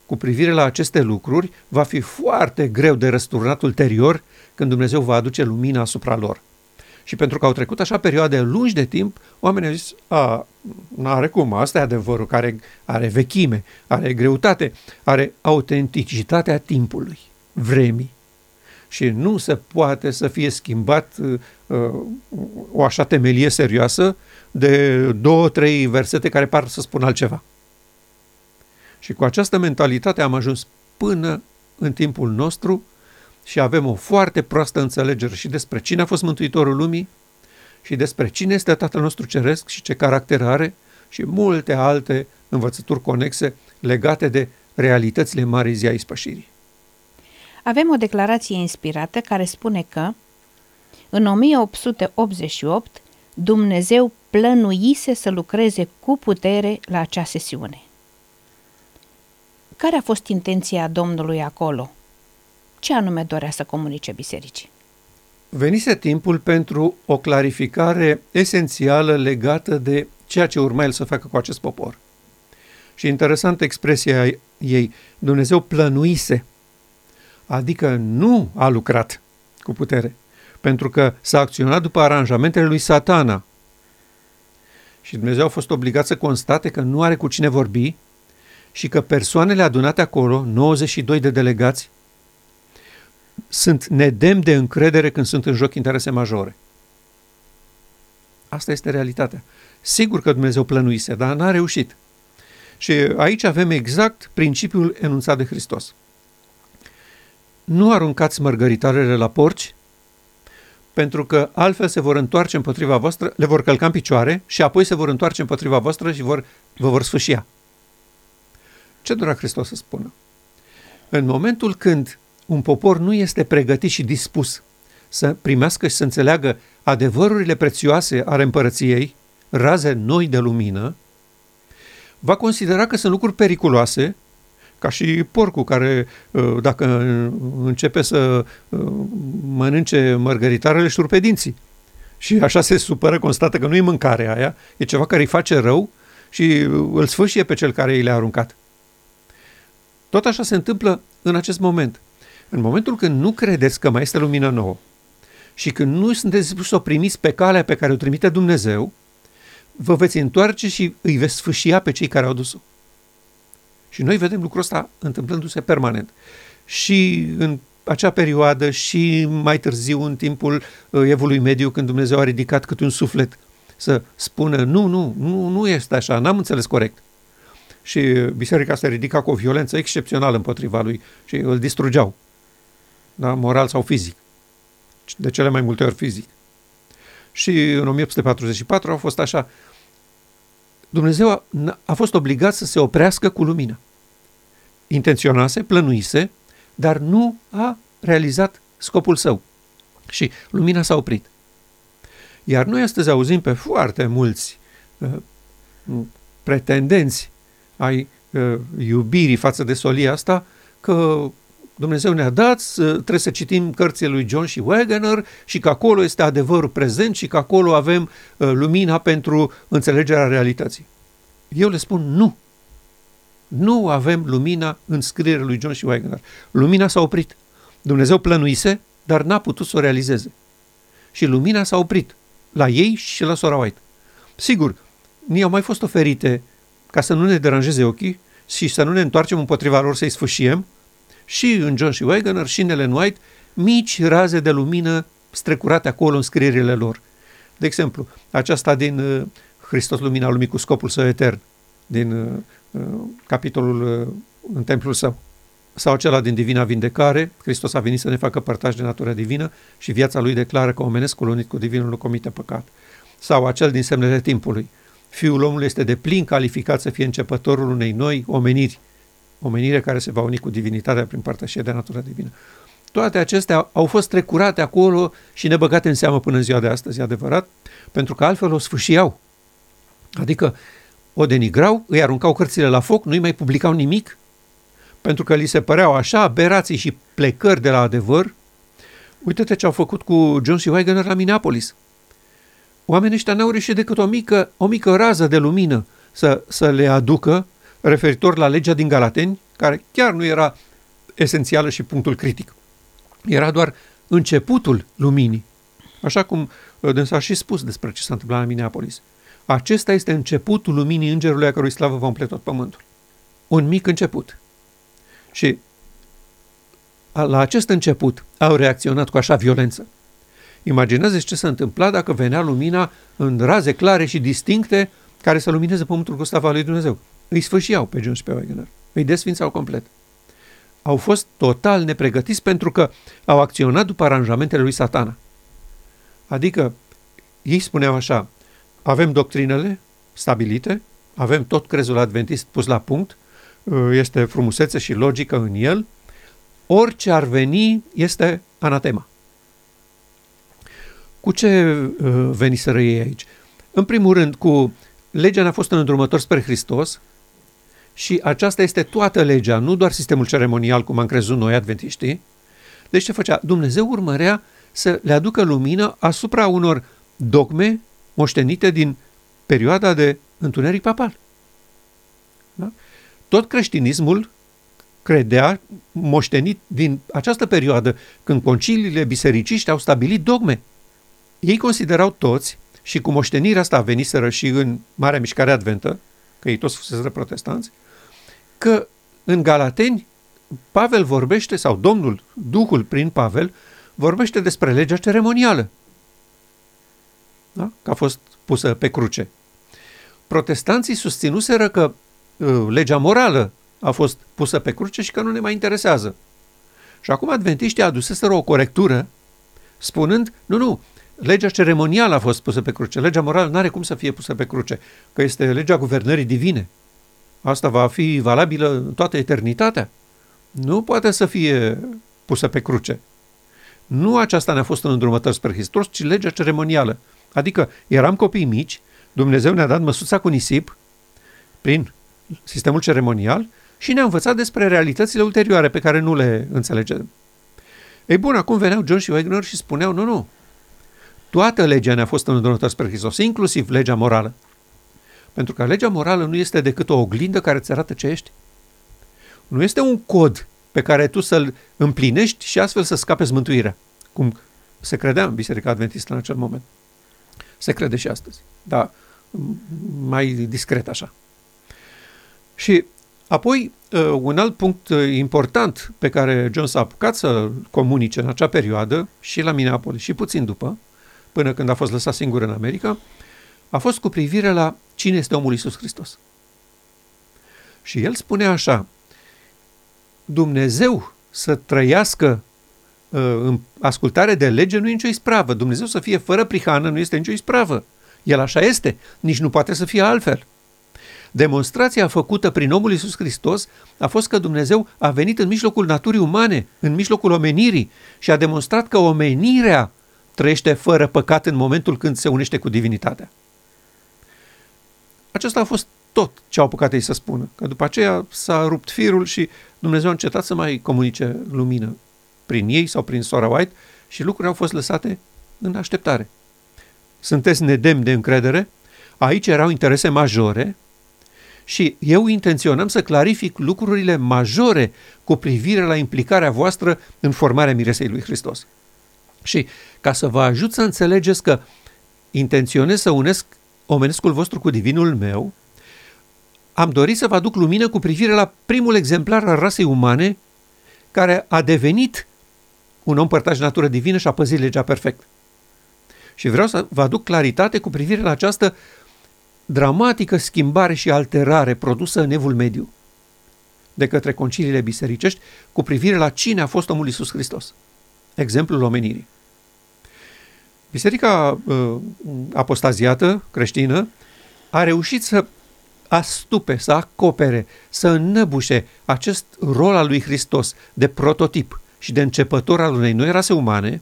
cu privire la aceste lucruri, va fi foarte greu de răsturnat ulterior când Dumnezeu va aduce lumina asupra lor. Și pentru că au trecut așa perioade lungi de timp, oamenii au zis, a, n-are cum, asta e adevărul care are vechime, are greutate, are autenticitatea timpului, vremii. Și nu se poate să fie schimbat uh, o așa temelie serioasă de două, trei versete care par să spună altceva. Și cu această mentalitate am ajuns până în timpul nostru și avem o foarte proastă înțelegere și despre cine a fost Mântuitorul Lumii și despre cine este Tatăl nostru Ceresc și ce caracter are și multe alte învățături conexe legate de realitățile marii zi a ispășirii. Avem o declarație inspirată care spune că în 1888 Dumnezeu plănuise să lucreze cu putere la acea sesiune. Care a fost intenția Domnului acolo? Ce anume dorea să comunice bisericii? Venise timpul pentru o clarificare esențială legată de ceea ce urma el să facă cu acest popor. Și interesantă expresia ei, Dumnezeu plănuise, adică nu a lucrat cu putere, pentru că s-a acționat după aranjamentele lui satana. Și Dumnezeu a fost obligat să constate că nu are cu cine vorbi și că persoanele adunate acolo, 92 de delegați, sunt nedemn de încredere când sunt în joc interese majore. Asta este realitatea. Sigur că Dumnezeu plănuise, dar n-a reușit. Și aici avem exact principiul enunțat de Hristos. Nu aruncați mărgăritarele la porci, pentru că altfel se vor întoarce împotriva voastră, le vor călca în picioare și apoi se vor întoarce împotriva voastră și vor, vă vor sfâșia. Ce dorea Hristos să spună? În momentul când un popor nu este pregătit și dispus să primească și să înțeleagă adevărurile prețioase ale împărăției, raze noi de lumină, va considera că sunt lucruri periculoase, ca și porcul care, uh, dacă începe să uh, mănânce mărgăritarele, își rupe dinții. Și așa se supără, constată că nu e mâncare aia, e ceva care îi face rău și îl sfâșie pe cel care i le-a aruncat. Tot așa se întâmplă în acest moment. În momentul când nu credeți că mai este lumină nouă și când nu sunteți dispuși să o primiți pe calea pe care o trimite Dumnezeu, vă veți întoarce și îi veți sfâșia pe cei care au dus-o. Și noi vedem lucrul ăsta întâmplându-se permanent. Și în acea perioadă și mai târziu în timpul uh, evului mediu când Dumnezeu a ridicat câte un suflet să spună nu, nu, nu, nu este așa, n-am înțeles corect. Și biserica se ridica cu o violență excepțională împotriva lui și îl distrugeau da? Moral sau fizic. De cele mai multe ori fizic. Și în 1844 a fost așa. Dumnezeu a, a fost obligat să se oprească cu lumina. Intenționase, plănuise, dar nu a realizat scopul său. Și lumina s-a oprit. Iar noi astăzi auzim pe foarte mulți uh, pretendenți ai uh, iubirii față de solia asta că Dumnezeu ne-a dat, trebuie să citim cărțile lui John și Wagner și că acolo este adevărul prezent și că acolo avem uh, lumina pentru înțelegerea realității. Eu le spun nu. Nu avem lumina în scrierea lui John și Wagner. Lumina s-a oprit. Dumnezeu plănuise, dar n-a putut să o realizeze. Și lumina s-a oprit la ei și la sora White. Sigur, ni au mai fost oferite ca să nu ne deranjeze ochii și să nu ne întoarcem împotriva lor să-i sfâșiem, și în John și Wagner și în Ellen White, mici raze de lumină strecurate acolo în scrierile lor. De exemplu, aceasta din uh, Hristos Lumina Lumii cu scopul său etern, din uh, uh, capitolul uh, în templul său. Sau acela din Divina Vindecare, Hristos a venit să ne facă părtași de natura divină și viața lui declară că omenesc unit cu divinul nu comite păcat. Sau acel din semnele timpului. Fiul omului este de plin calificat să fie începătorul unei noi omeniri, omenire care se va uni cu divinitatea prin părtășie de natură divină. Toate acestea au fost trecurate acolo și nebăgate în seamă până în ziua de astăzi, e adevărat, pentru că altfel o sfâșiau. Adică o denigrau, îi aruncau cărțile la foc, nu-i mai publicau nimic, pentru că li se păreau așa aberații și plecări de la adevăr. Uite-te ce au făcut cu John C. Wagner la Minneapolis. oamenii ăștia n-au reușit decât o mică, o mică rază de lumină să, să le aducă referitor la legea din Galateni, care chiar nu era esențială și punctul critic. Era doar începutul luminii. Așa cum uh, dânsa a și spus despre ce s-a întâmplat la Minneapolis. Acesta este începutul luminii îngerului a cărui slavă va umple tot pământul. Un mic început. Și la acest început au reacționat cu așa violență. Imaginează ce s-a întâmplat dacă venea lumina în raze clare și distincte care să lumineze pământul cu slava lui Dumnezeu. Îi sfârșiau pe John și pe Wagner. Îi desfințau complet. Au fost total nepregătiți pentru că au acționat după aranjamentele lui satana. Adică ei spuneau așa, avem doctrinele stabilite, avem tot crezul adventist pus la punct, este frumusețe și logică în el, orice ar veni este anatema. Cu ce uh, veniseră ei aici? În primul rând, cu legea ne-a fost în îndrumător spre Hristos și aceasta este toată legea, nu doar sistemul ceremonial, cum am crezut noi adventiștii. Deci ce făcea? Dumnezeu urmărea să le aducă lumină asupra unor dogme moștenite din perioada de întuneric papal. Da? Tot creștinismul credea, moștenit din această perioadă, când conciliile bisericiști au stabilit dogme. Ei considerau toți, și cu moștenirea asta veniseră și în Marea Mișcare Adventă, că ei toți fuseseră protestanți, că în Galateni Pavel vorbește, sau Domnul, Duhul prin Pavel, vorbește despre legea ceremonială, da? că a fost pusă pe cruce. Protestanții susținuseră că uh, legea morală a fost pusă pe cruce și că nu ne mai interesează. Și acum adventiștii aduseseră o corectură spunând, nu, nu, legea ceremonială a fost pusă pe cruce, legea morală nu are cum să fie pusă pe cruce, că este legea guvernării divine. Asta va fi valabilă în toată eternitatea. Nu poate să fie pusă pe cruce. Nu aceasta ne-a fost în îndrumătări spre Hristos, ci legea ceremonială. Adică eram copii mici, Dumnezeu ne-a dat măsuța cu nisip prin sistemul ceremonial și ne-a învățat despre realitățile ulterioare pe care nu le înțelegem. Ei bun, acum veneau John și Wagner și spuneau, nu, nu, toată legea ne-a fost îndrumătată spre Hristos, inclusiv legea morală. Pentru că legea morală nu este decât o oglindă care îți arată ce ești. Nu este un cod pe care tu să-l împlinești și astfel să scapeți mântuirea, cum se credea în Biserica Adventistă în acel moment. Se crede și astăzi, dar mai discret așa. Și apoi, uh, un alt punct uh, important pe care John s-a apucat să comunice în acea perioadă, și la Minneapolis și puțin după, până când a fost lăsat singur în America, a fost cu privire la cine este omul Iisus Hristos. Și el spune așa, Dumnezeu să trăiască uh, în ascultare de lege nu e nicio ispravă. Dumnezeu să fie fără prihană nu este nicio ispravă. El așa este, nici nu poate să fie altfel. Demonstrația făcută prin omul Iisus Hristos a fost că Dumnezeu a venit în mijlocul naturii umane, în mijlocul omenirii și a demonstrat că omenirea trăiește fără păcat în momentul când se unește cu divinitatea. Acesta a fost tot ce au apucat ei să spună, că după aceea s-a rupt firul și Dumnezeu a încetat să mai comunice lumină prin ei sau prin sora White și lucrurile au fost lăsate în așteptare. Sunteți nedemni de încredere? Aici erau interese majore și eu intenționam să clarific lucrurile majore cu privire la implicarea voastră în formarea miresei lui Hristos. Și ca să vă ajut să înțelegeți că intenționez să unesc omenescul vostru cu divinul meu, am dorit să vă aduc lumină cu privire la primul exemplar al rasei umane care a devenit un om părtaș natură divină și a păzit legea perfect. Și vreau să vă aduc claritate cu privire la această dramatică schimbare și alterare produsă în evul mediu de către conciliile bisericești cu privire la cine a fost omul Iisus Hristos. Exemplul omenirii. Biserica uh, apostaziată, creștină, a reușit să astupe, să acopere, să înnăbușe acest rol al lui Hristos de prototip și de începător al unei noi rase umane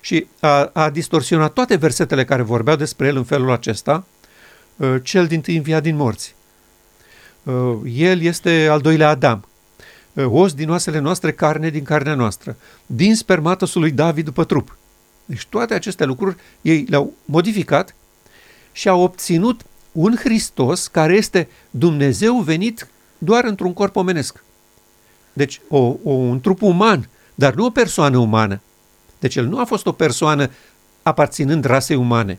și a, a distorsionat toate versetele care vorbeau despre el în felul acesta, uh, cel din tâi învia din morți. Uh, el este al doilea Adam, uh, os din oasele noastre, carne din carnea noastră, din spermatosul lui David după trup. Deci toate aceste lucruri ei le-au modificat și au obținut un Hristos care este Dumnezeu venit doar într-un corp omenesc. Deci o, o, un trup uman, dar nu o persoană umană. Deci el nu a fost o persoană aparținând rasei umane.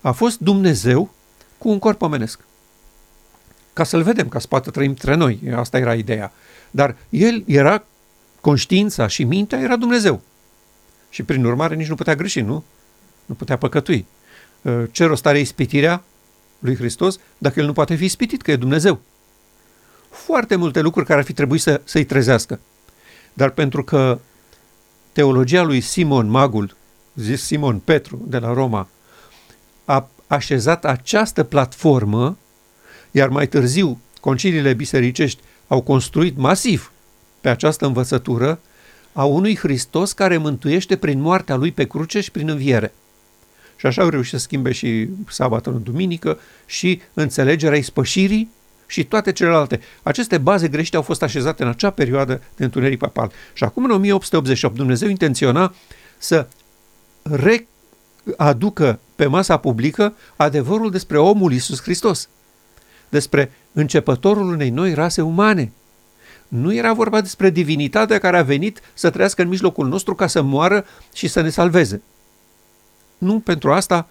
A fost Dumnezeu cu un corp omenesc. Ca să-l vedem, ca să poată trăim între noi. Asta era ideea. Dar el era, conștiința și mintea era Dumnezeu. Și prin urmare nici nu putea greși, nu? Nu putea păcătui. Ă, ce rost are ispitirea lui Hristos dacă el nu poate fi ispitit, că e Dumnezeu? Foarte multe lucruri care ar fi trebuit să, să-i trezească. Dar pentru că teologia lui Simon Magul, zis Simon Petru de la Roma, a așezat această platformă, iar mai târziu conciliile bisericești au construit masiv pe această învățătură a unui Hristos care mântuiește prin moartea lui pe cruce și prin înviere. Și așa au reușit să schimbe și sabatul în duminică și înțelegerea ispășirii și toate celelalte. Aceste baze greșite au fost așezate în acea perioadă de întuneric papal. Și acum, în 1888, Dumnezeu intenționa să readucă pe masa publică adevărul despre omul Isus Hristos, despre începătorul unei noi rase umane. Nu era vorba despre divinitatea care a venit să trăiască în mijlocul nostru ca să moară și să ne salveze. Nu pentru asta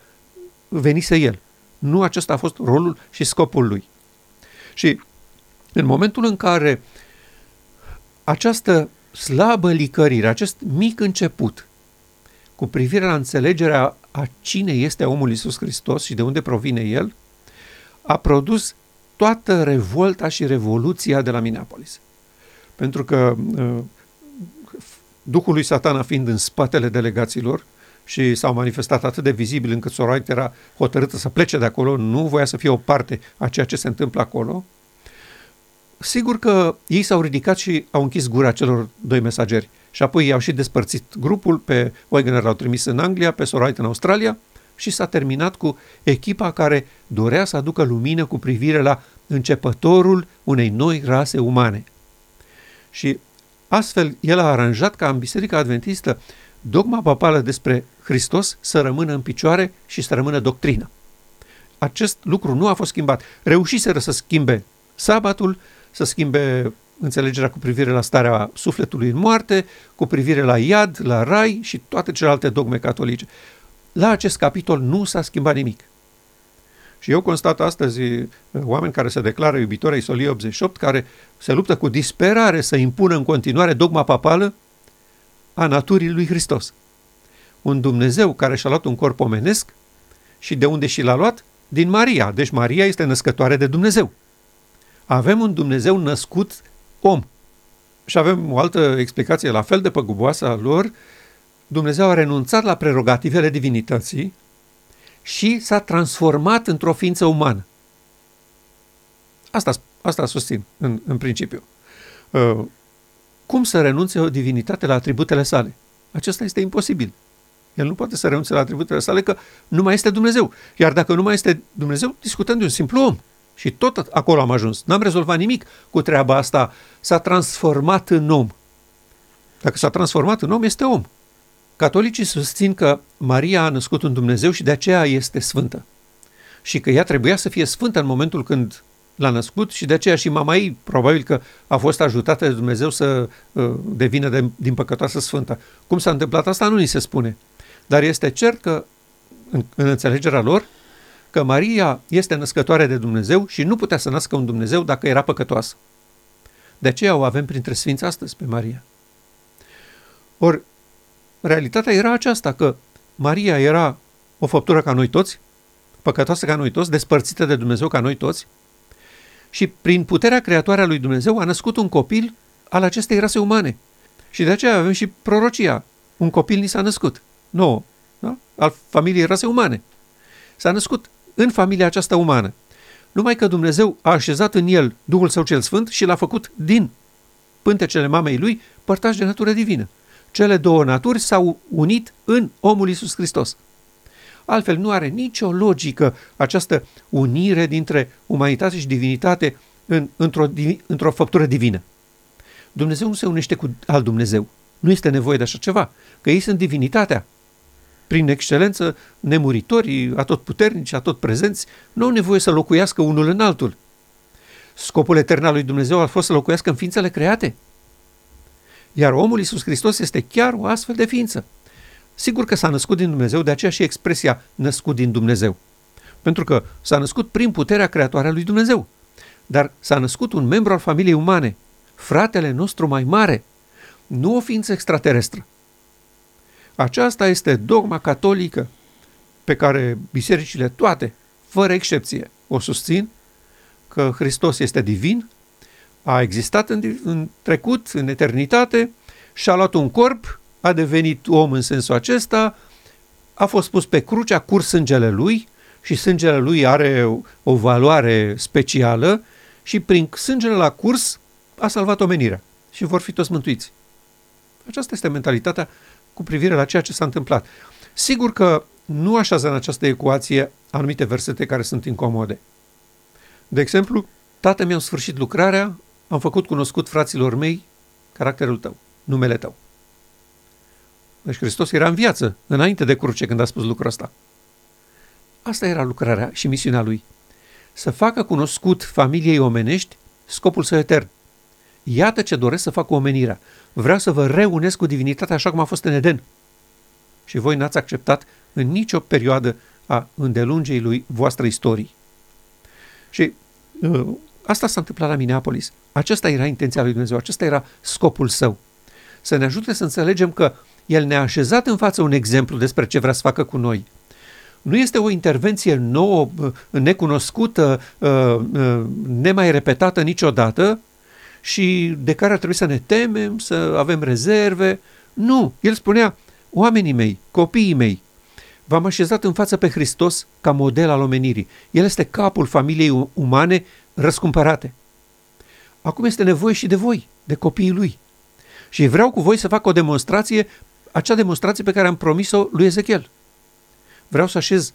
venise el. Nu acesta a fost rolul și scopul lui. Și în momentul în care această slabă licărire, acest mic început cu privire la înțelegerea a cine este omul Iisus Hristos și de unde provine el, a produs toată revolta și revoluția de la Minneapolis. Pentru că uh, Duhul lui Satana fiind în spatele delegațiilor și s-au manifestat atât de vizibil încât Soraya era hotărâtă să plece de acolo, nu voia să fie o parte a ceea ce se întâmplă acolo, sigur că ei s-au ridicat și au închis gura celor doi mesageri. Și apoi i-au și despărțit grupul, pe Wegener l-au trimis în Anglia, pe Soraya în Australia și s-a terminat cu echipa care dorea să aducă lumină cu privire la începătorul unei noi rase umane. Și astfel el a aranjat ca în Biserica Adventistă dogma papală despre Hristos să rămână în picioare și să rămână doctrină. Acest lucru nu a fost schimbat. Reușiseră să schimbe sabatul, să schimbe înțelegerea cu privire la starea sufletului în moarte, cu privire la iad, la rai și toate celelalte dogme catolice. La acest capitol nu s-a schimbat nimic. Și eu constat astăzi uh, oameni care se declară iubitori ai Soliei 88, care se luptă cu disperare să impună în continuare dogma papală a naturii lui Hristos. Un Dumnezeu care și-a luat un corp omenesc și de unde și l-a luat? Din Maria. Deci Maria este născătoare de Dumnezeu. Avem un Dumnezeu născut om. Și avem o altă explicație la fel de păguboasă a lor. Dumnezeu a renunțat la prerogativele divinității și s-a transformat într-o ființă umană. Asta, asta susțin în, în principiu. Uh, cum să renunțe o divinitate la atributele sale? Acesta este imposibil. El nu poate să renunțe la atributele sale că nu mai este Dumnezeu. Iar dacă nu mai este Dumnezeu, discutăm de un simplu om. Și tot acolo am ajuns. N-am rezolvat nimic cu treaba asta. S-a transformat în om. Dacă s-a transformat în om, este om. Catolicii susțin că Maria a născut un Dumnezeu și de aceea este sfântă. Și că ea trebuia să fie sfântă în momentul când l-a născut și de aceea și mama ei probabil că a fost ajutată de Dumnezeu să uh, devină de, din păcătoasă sfântă. Cum s-a întâmplat asta nu ni se spune. Dar este cert că în, în înțelegerea lor că Maria este născătoare de Dumnezeu și nu putea să nască un Dumnezeu dacă era păcătoasă. De aceea o avem printre sfinți astăzi pe Maria. Ori, realitatea era aceasta, că Maria era o făptură ca noi toți, păcătoasă ca noi toți, despărțită de Dumnezeu ca noi toți, și prin puterea creatoare a lui Dumnezeu a născut un copil al acestei rase umane. Și de aceea avem și prorocia. Un copil ni s-a născut, nouă, da? al familiei rase umane. S-a născut în familia aceasta umană. Numai că Dumnezeu a așezat în el Duhul Său cel Sfânt și l-a făcut din pântecele mamei lui părtași de natură divină. Cele două naturi s-au unit în omul Isus Hristos. Altfel nu are nicio logică această unire dintre umanitate și divinitate în, într-o, într-o făptură divină. Dumnezeu nu se unește cu alt Dumnezeu. Nu este nevoie de așa ceva, că ei sunt divinitatea. prin excelență, nemuritorii, atotputernici, atotprezenți, nu au nevoie să locuiască unul în altul. Scopul etern al lui Dumnezeu a fost să locuiască în ființele create. Iar omul Iisus Hristos este chiar o astfel de ființă. Sigur că s-a născut din Dumnezeu, de aceea și expresia născut din Dumnezeu. Pentru că s-a născut prin puterea creatoare a lui Dumnezeu. Dar s-a născut un membru al familiei umane, fratele nostru mai mare, nu o ființă extraterestră. Aceasta este dogma catolică pe care bisericile toate, fără excepție, o susțin că Hristos este divin, a existat în, în trecut, în eternitate, și-a luat un corp, a devenit om în sensul acesta, a fost pus pe cruce, a curs sângele lui și sângele lui are o, o valoare specială și prin sângele la curs a salvat omenirea și vor fi toți mântuiți. Aceasta este mentalitatea cu privire la ceea ce s-a întâmplat. Sigur că nu așează în această ecuație anumite versete care sunt incomode. De exemplu, tată mi-a sfârșit lucrarea, am făcut cunoscut fraților mei caracterul tău, numele tău. Deci Hristos era în viață, înainte de cruce, când a spus lucrul ăsta. Asta era lucrarea și misiunea lui. Să facă cunoscut familiei omenești scopul său etern. Iată ce doresc să fac cu omenirea. Vreau să vă reunesc cu divinitatea așa cum a fost în Eden. Și voi n-ați acceptat în nicio perioadă a îndelungei lui voastră istorii. Și uh, asta s-a întâmplat la Minneapolis. Aceasta era intenția lui Dumnezeu, acesta era scopul său. Să ne ajute să înțelegem că El ne-a așezat în față un exemplu despre ce vrea să facă cu noi. Nu este o intervenție nouă, uh, necunoscută, uh, nemai repetată niciodată, și de care ar trebui să ne temem, să avem rezerve. Nu, el spunea, oamenii mei, copiii mei, v-am așezat în față pe Hristos ca model al omenirii. El este capul familiei umane răscumpărate. Acum este nevoie și de voi, de copiii lui. Și vreau cu voi să fac o demonstrație, acea demonstrație pe care am promis-o lui Ezechiel. Vreau să așez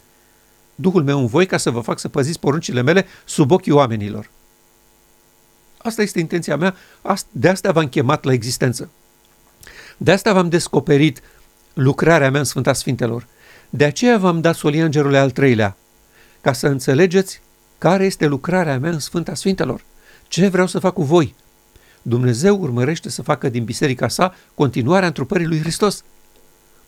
Duhul meu în voi ca să vă fac să păziți poruncile mele sub ochii oamenilor. Asta este intenția mea, de asta v-am chemat la existență. De asta v-am descoperit lucrarea mea în Sfânta Sfintelor. De aceea v-am dat solia îngerului al treilea, ca să înțelegeți care este lucrarea mea în Sfânta Sfintelor. Ce vreau să fac cu voi? Dumnezeu urmărește să facă din biserica sa continuarea întrupării lui Hristos.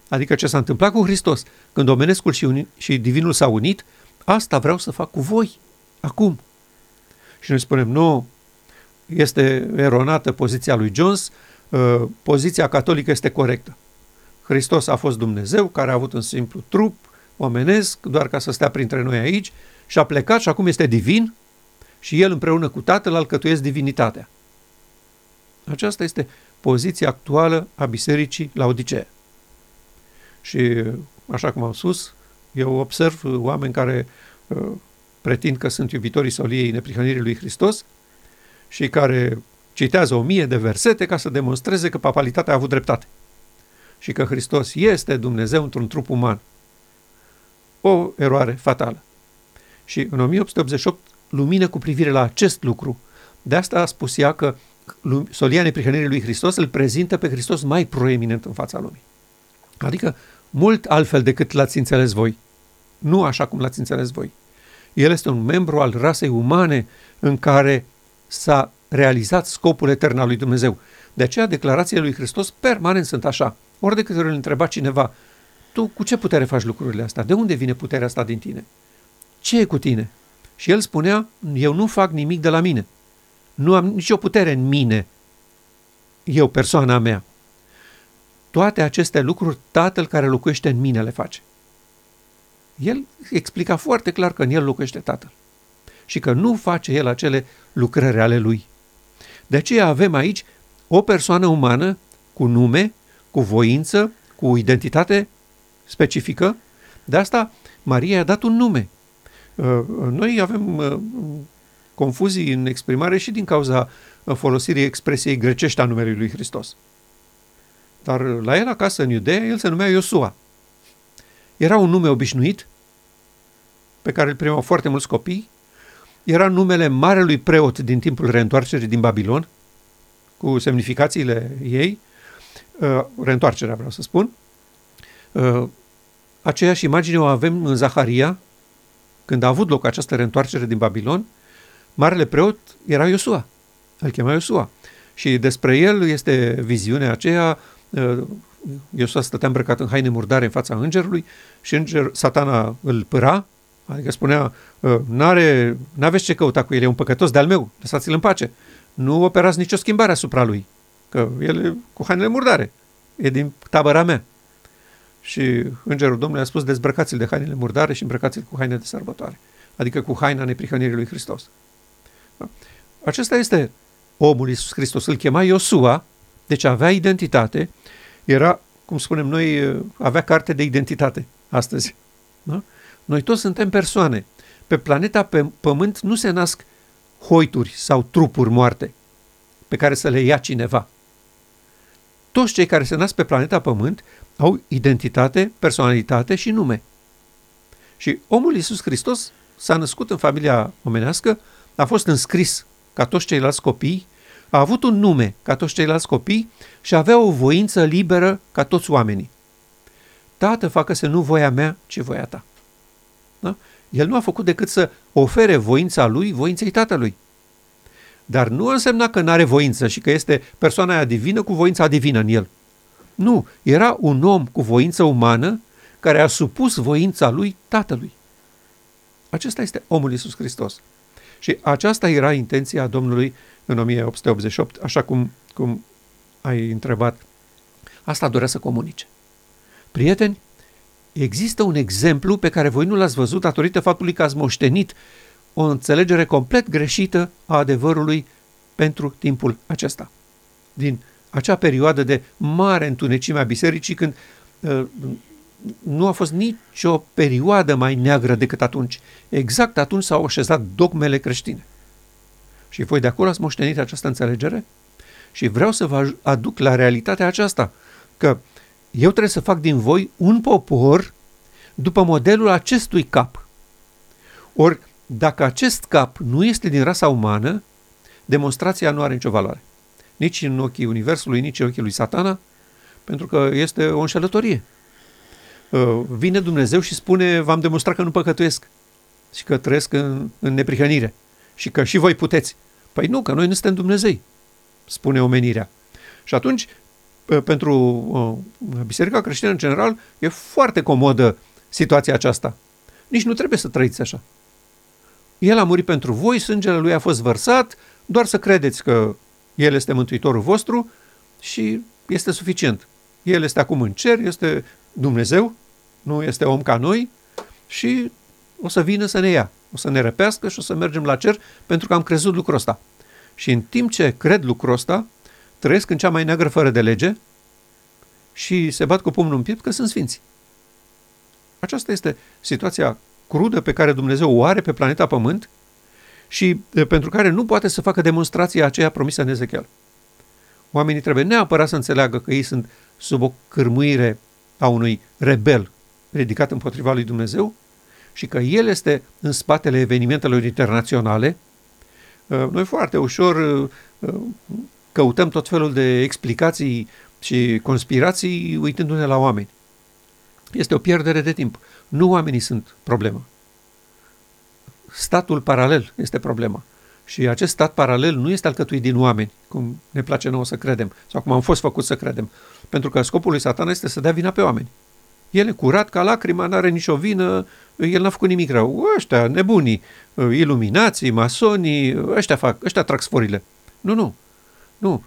Adică ce s-a întâmplat cu Hristos, când omenescul și, uni- și divinul s-au unit, asta vreau să fac cu voi, acum. Și noi spunem, nu, este eronată poziția lui Jones, uh, poziția catolică este corectă. Hristos a fost Dumnezeu care a avut un simplu trup omenesc, doar ca să stea printre noi aici, și a plecat și acum este divin și el împreună cu Tatăl alcătuiesc divinitatea. Aceasta este poziția actuală a Bisericii la Odisee. Și, așa cum am spus, eu observ oameni care uh, pretind că sunt iubitorii soliei neprihănirii lui Hristos, și care citează o mie de versete ca să demonstreze că papalitatea a avut dreptate și că Hristos este Dumnezeu într-un trup uman. O eroare fatală. Și în 1888 lumină cu privire la acest lucru. De asta a spus ea că solia neprihănirii lui Hristos îl prezintă pe Hristos mai proeminent în fața lumii. Adică mult altfel decât l-ați înțeles voi. Nu așa cum l-ați înțeles voi. El este un membru al rasei umane în care s-a realizat scopul etern al lui Dumnezeu. De aceea declarațiile lui Hristos permanent sunt așa. Ori de câte ori îl întreba cineva, tu cu ce putere faci lucrurile astea? De unde vine puterea asta din tine? Ce e cu tine? Și el spunea, eu nu fac nimic de la mine. Nu am nicio putere în mine, eu, persoana mea. Toate aceste lucruri, Tatăl care locuiește în mine le face. El explica foarte clar că în el locuiește Tatăl și că nu face el acele lucrări ale lui. De aceea avem aici o persoană umană cu nume, cu voință, cu identitate specifică. De asta Maria i-a dat un nume. Uh, noi avem uh, confuzii în exprimare și din cauza uh, folosirii expresiei grecești a numelui lui Hristos. Dar la el acasă, în Iudeea, el se numea Iosua. Era un nume obișnuit, pe care îl primeau foarte mulți copii, era numele marelui preot din timpul reîntoarcerii din Babilon, cu semnificațiile ei, uh, reîntoarcerea vreau să spun, uh, aceeași imagine o avem în Zaharia, când a avut loc această reîntoarcere din Babilon, marele preot era Iosua, îl chema Iosua. Și despre el este viziunea aceea, uh, Iosua stătea îmbrăcat în haine murdare în fața îngerului și înger, satana îl păra, adică spunea, uh, n-are, n-aveți ce căuta cu el, e un păcătos de-al meu, lăsați-l în pace. Nu operați nicio schimbare asupra lui, că el e cu hainele murdare, e din tabăra mea. Și îngerul Domnului a spus, dezbrăcați-l de hainele murdare și îmbrăcați-l cu haine de sărbătoare, adică cu haina neprihănirii lui Hristos. Da? Acesta este omul Iisus Hristos. Îl chema Iosua, deci avea identitate, era, cum spunem noi, avea carte de identitate astăzi. Da? Noi toți suntem persoane. Pe planeta pe Pământ nu se nasc hoituri sau trupuri moarte pe care să le ia cineva. Toți cei care se nasc pe planeta Pământ au identitate, personalitate și nume. Și omul Iisus Hristos s-a născut în familia omenească, a fost înscris ca toți ceilalți copii, a avut un nume ca toți ceilalți copii și avea o voință liberă ca toți oamenii. Tată, facă-se nu voia mea, ci voia ta. Da? El nu a făcut decât să ofere voința lui, voinței tatălui. Dar nu însemna că nu are voință și că este persoana aia divină cu voința divină în el. Nu, era un om cu voință umană care a supus voința lui tatălui. Acesta este omul Iisus Hristos. Și aceasta era intenția Domnului în 1888, așa cum, cum ai întrebat. Asta dorea să comunice. Prieteni, există un exemplu pe care voi nu l-ați văzut datorită faptului că ați moștenit o înțelegere complet greșită a adevărului pentru timpul acesta. Din acea perioadă de mare întunecime a bisericii, când uh, nu a fost nicio perioadă mai neagră decât atunci. Exact atunci s-au așezat dogmele creștine. Și voi de acolo ați moștenit această înțelegere? Și vreau să vă aduc la realitatea aceasta, că eu trebuie să fac din voi un popor după modelul acestui cap. Ori, dacă acest cap nu este din rasa umană, demonstrația nu are nicio valoare. Nici în ochii Universului, nici în ochii lui Satana, pentru că este o înșelătorie. Uh, vine Dumnezeu și spune, v-am demonstrat că nu păcătuiesc și că trăiesc în, în neprihănire și că și voi puteți. Păi nu, că noi nu suntem Dumnezei, spune omenirea. Și atunci, uh, pentru uh, Biserica creștină în general, e foarte comodă situația aceasta. Nici nu trebuie să trăiți așa. El a murit pentru voi, sângele lui a fost vărsat, doar să credeți că El este Mântuitorul vostru și este suficient. El este acum în cer, este Dumnezeu, nu este om ca noi și o să vină să ne ia, o să ne răpească și o să mergem la cer pentru că am crezut lucrul ăsta. Și în timp ce cred lucrul ăsta, trăiesc în cea mai neagră fără de lege și se bat cu pumnul în piept că sunt sfinți. Aceasta este situația crudă pe care Dumnezeu o are pe planeta Pământ și pentru care nu poate să facă demonstrația aceea promisă în Ezechiel. Oamenii trebuie neapărat să înțeleagă că ei sunt sub o cârmuire a unui rebel ridicat împotriva lui Dumnezeu și că el este în spatele evenimentelor internaționale, uh, noi foarte ușor uh, uh, căutăm tot felul de explicații și conspirații uitându-ne la oameni. Este o pierdere de timp. Nu oamenii sunt problema. Statul paralel este problema. Și acest stat paralel nu este alcătuit din oameni, cum ne place nouă să credem, sau cum am fost făcut să credem. Pentru că scopul lui Satan este să dea vina pe oameni. El e curat ca lacrima, n-are nicio vină, el n-a făcut nimic rău. Ăștia, nebunii, iluminații, masonii, ăștia fac, ăștia trag sforile. Nu, nu, nu.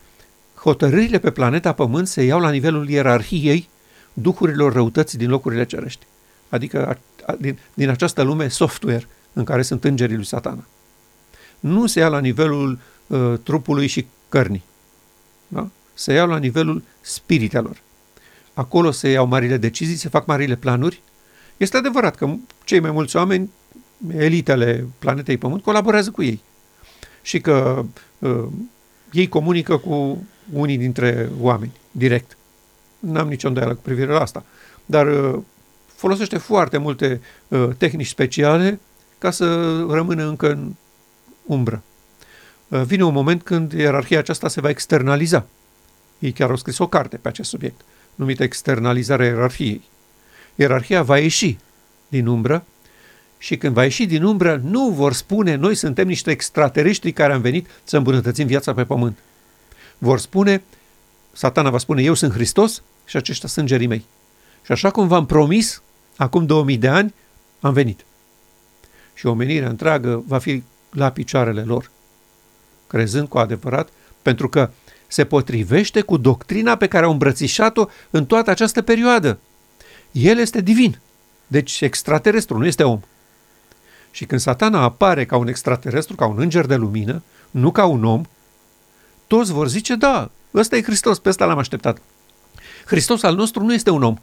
Hotărârile pe planeta Pământ se iau la nivelul ierarhiei duhurilor răutății din locurile cerești. Adică a, a, din, din această lume software în care sunt îngerii lui satana. Nu se ia la nivelul uh, trupului și cărnii. Da? Se ia la nivelul spiritelor acolo se iau marile decizii, se fac marile planuri. Este adevărat că cei mai mulți oameni, elitele planetei Pământ, colaborează cu ei și că uh, ei comunică cu unii dintre oameni, direct. N-am nicio îndoială cu privire la asta. Dar uh, folosește foarte multe uh, tehnici speciale ca să rămână încă în umbră. Uh, vine un moment când ierarhia aceasta se va externaliza. Ei chiar au scris o carte pe acest subiect. Uh, numită externalizarea ierarhiei. ierarhia va ieși din umbră și când va ieși din umbră, nu vor spune noi suntem niște extraterestri care am venit să îmbunătățim viața pe pământ. Vor spune, satana va spune, eu sunt Hristos și aceștia sunt gerii mei. Și așa cum v-am promis, acum 2000 de ani, am venit. Și omenirea întreagă va fi la picioarele lor, crezând cu adevărat, pentru că se potrivește cu doctrina pe care au îmbrățișat-o în toată această perioadă. El este divin, deci extraterestru, nu este om. Și când satana apare ca un extraterestru, ca un înger de lumină, nu ca un om, toți vor zice, da, ăsta e Hristos, pe ăsta l-am așteptat. Hristos al nostru nu este un om,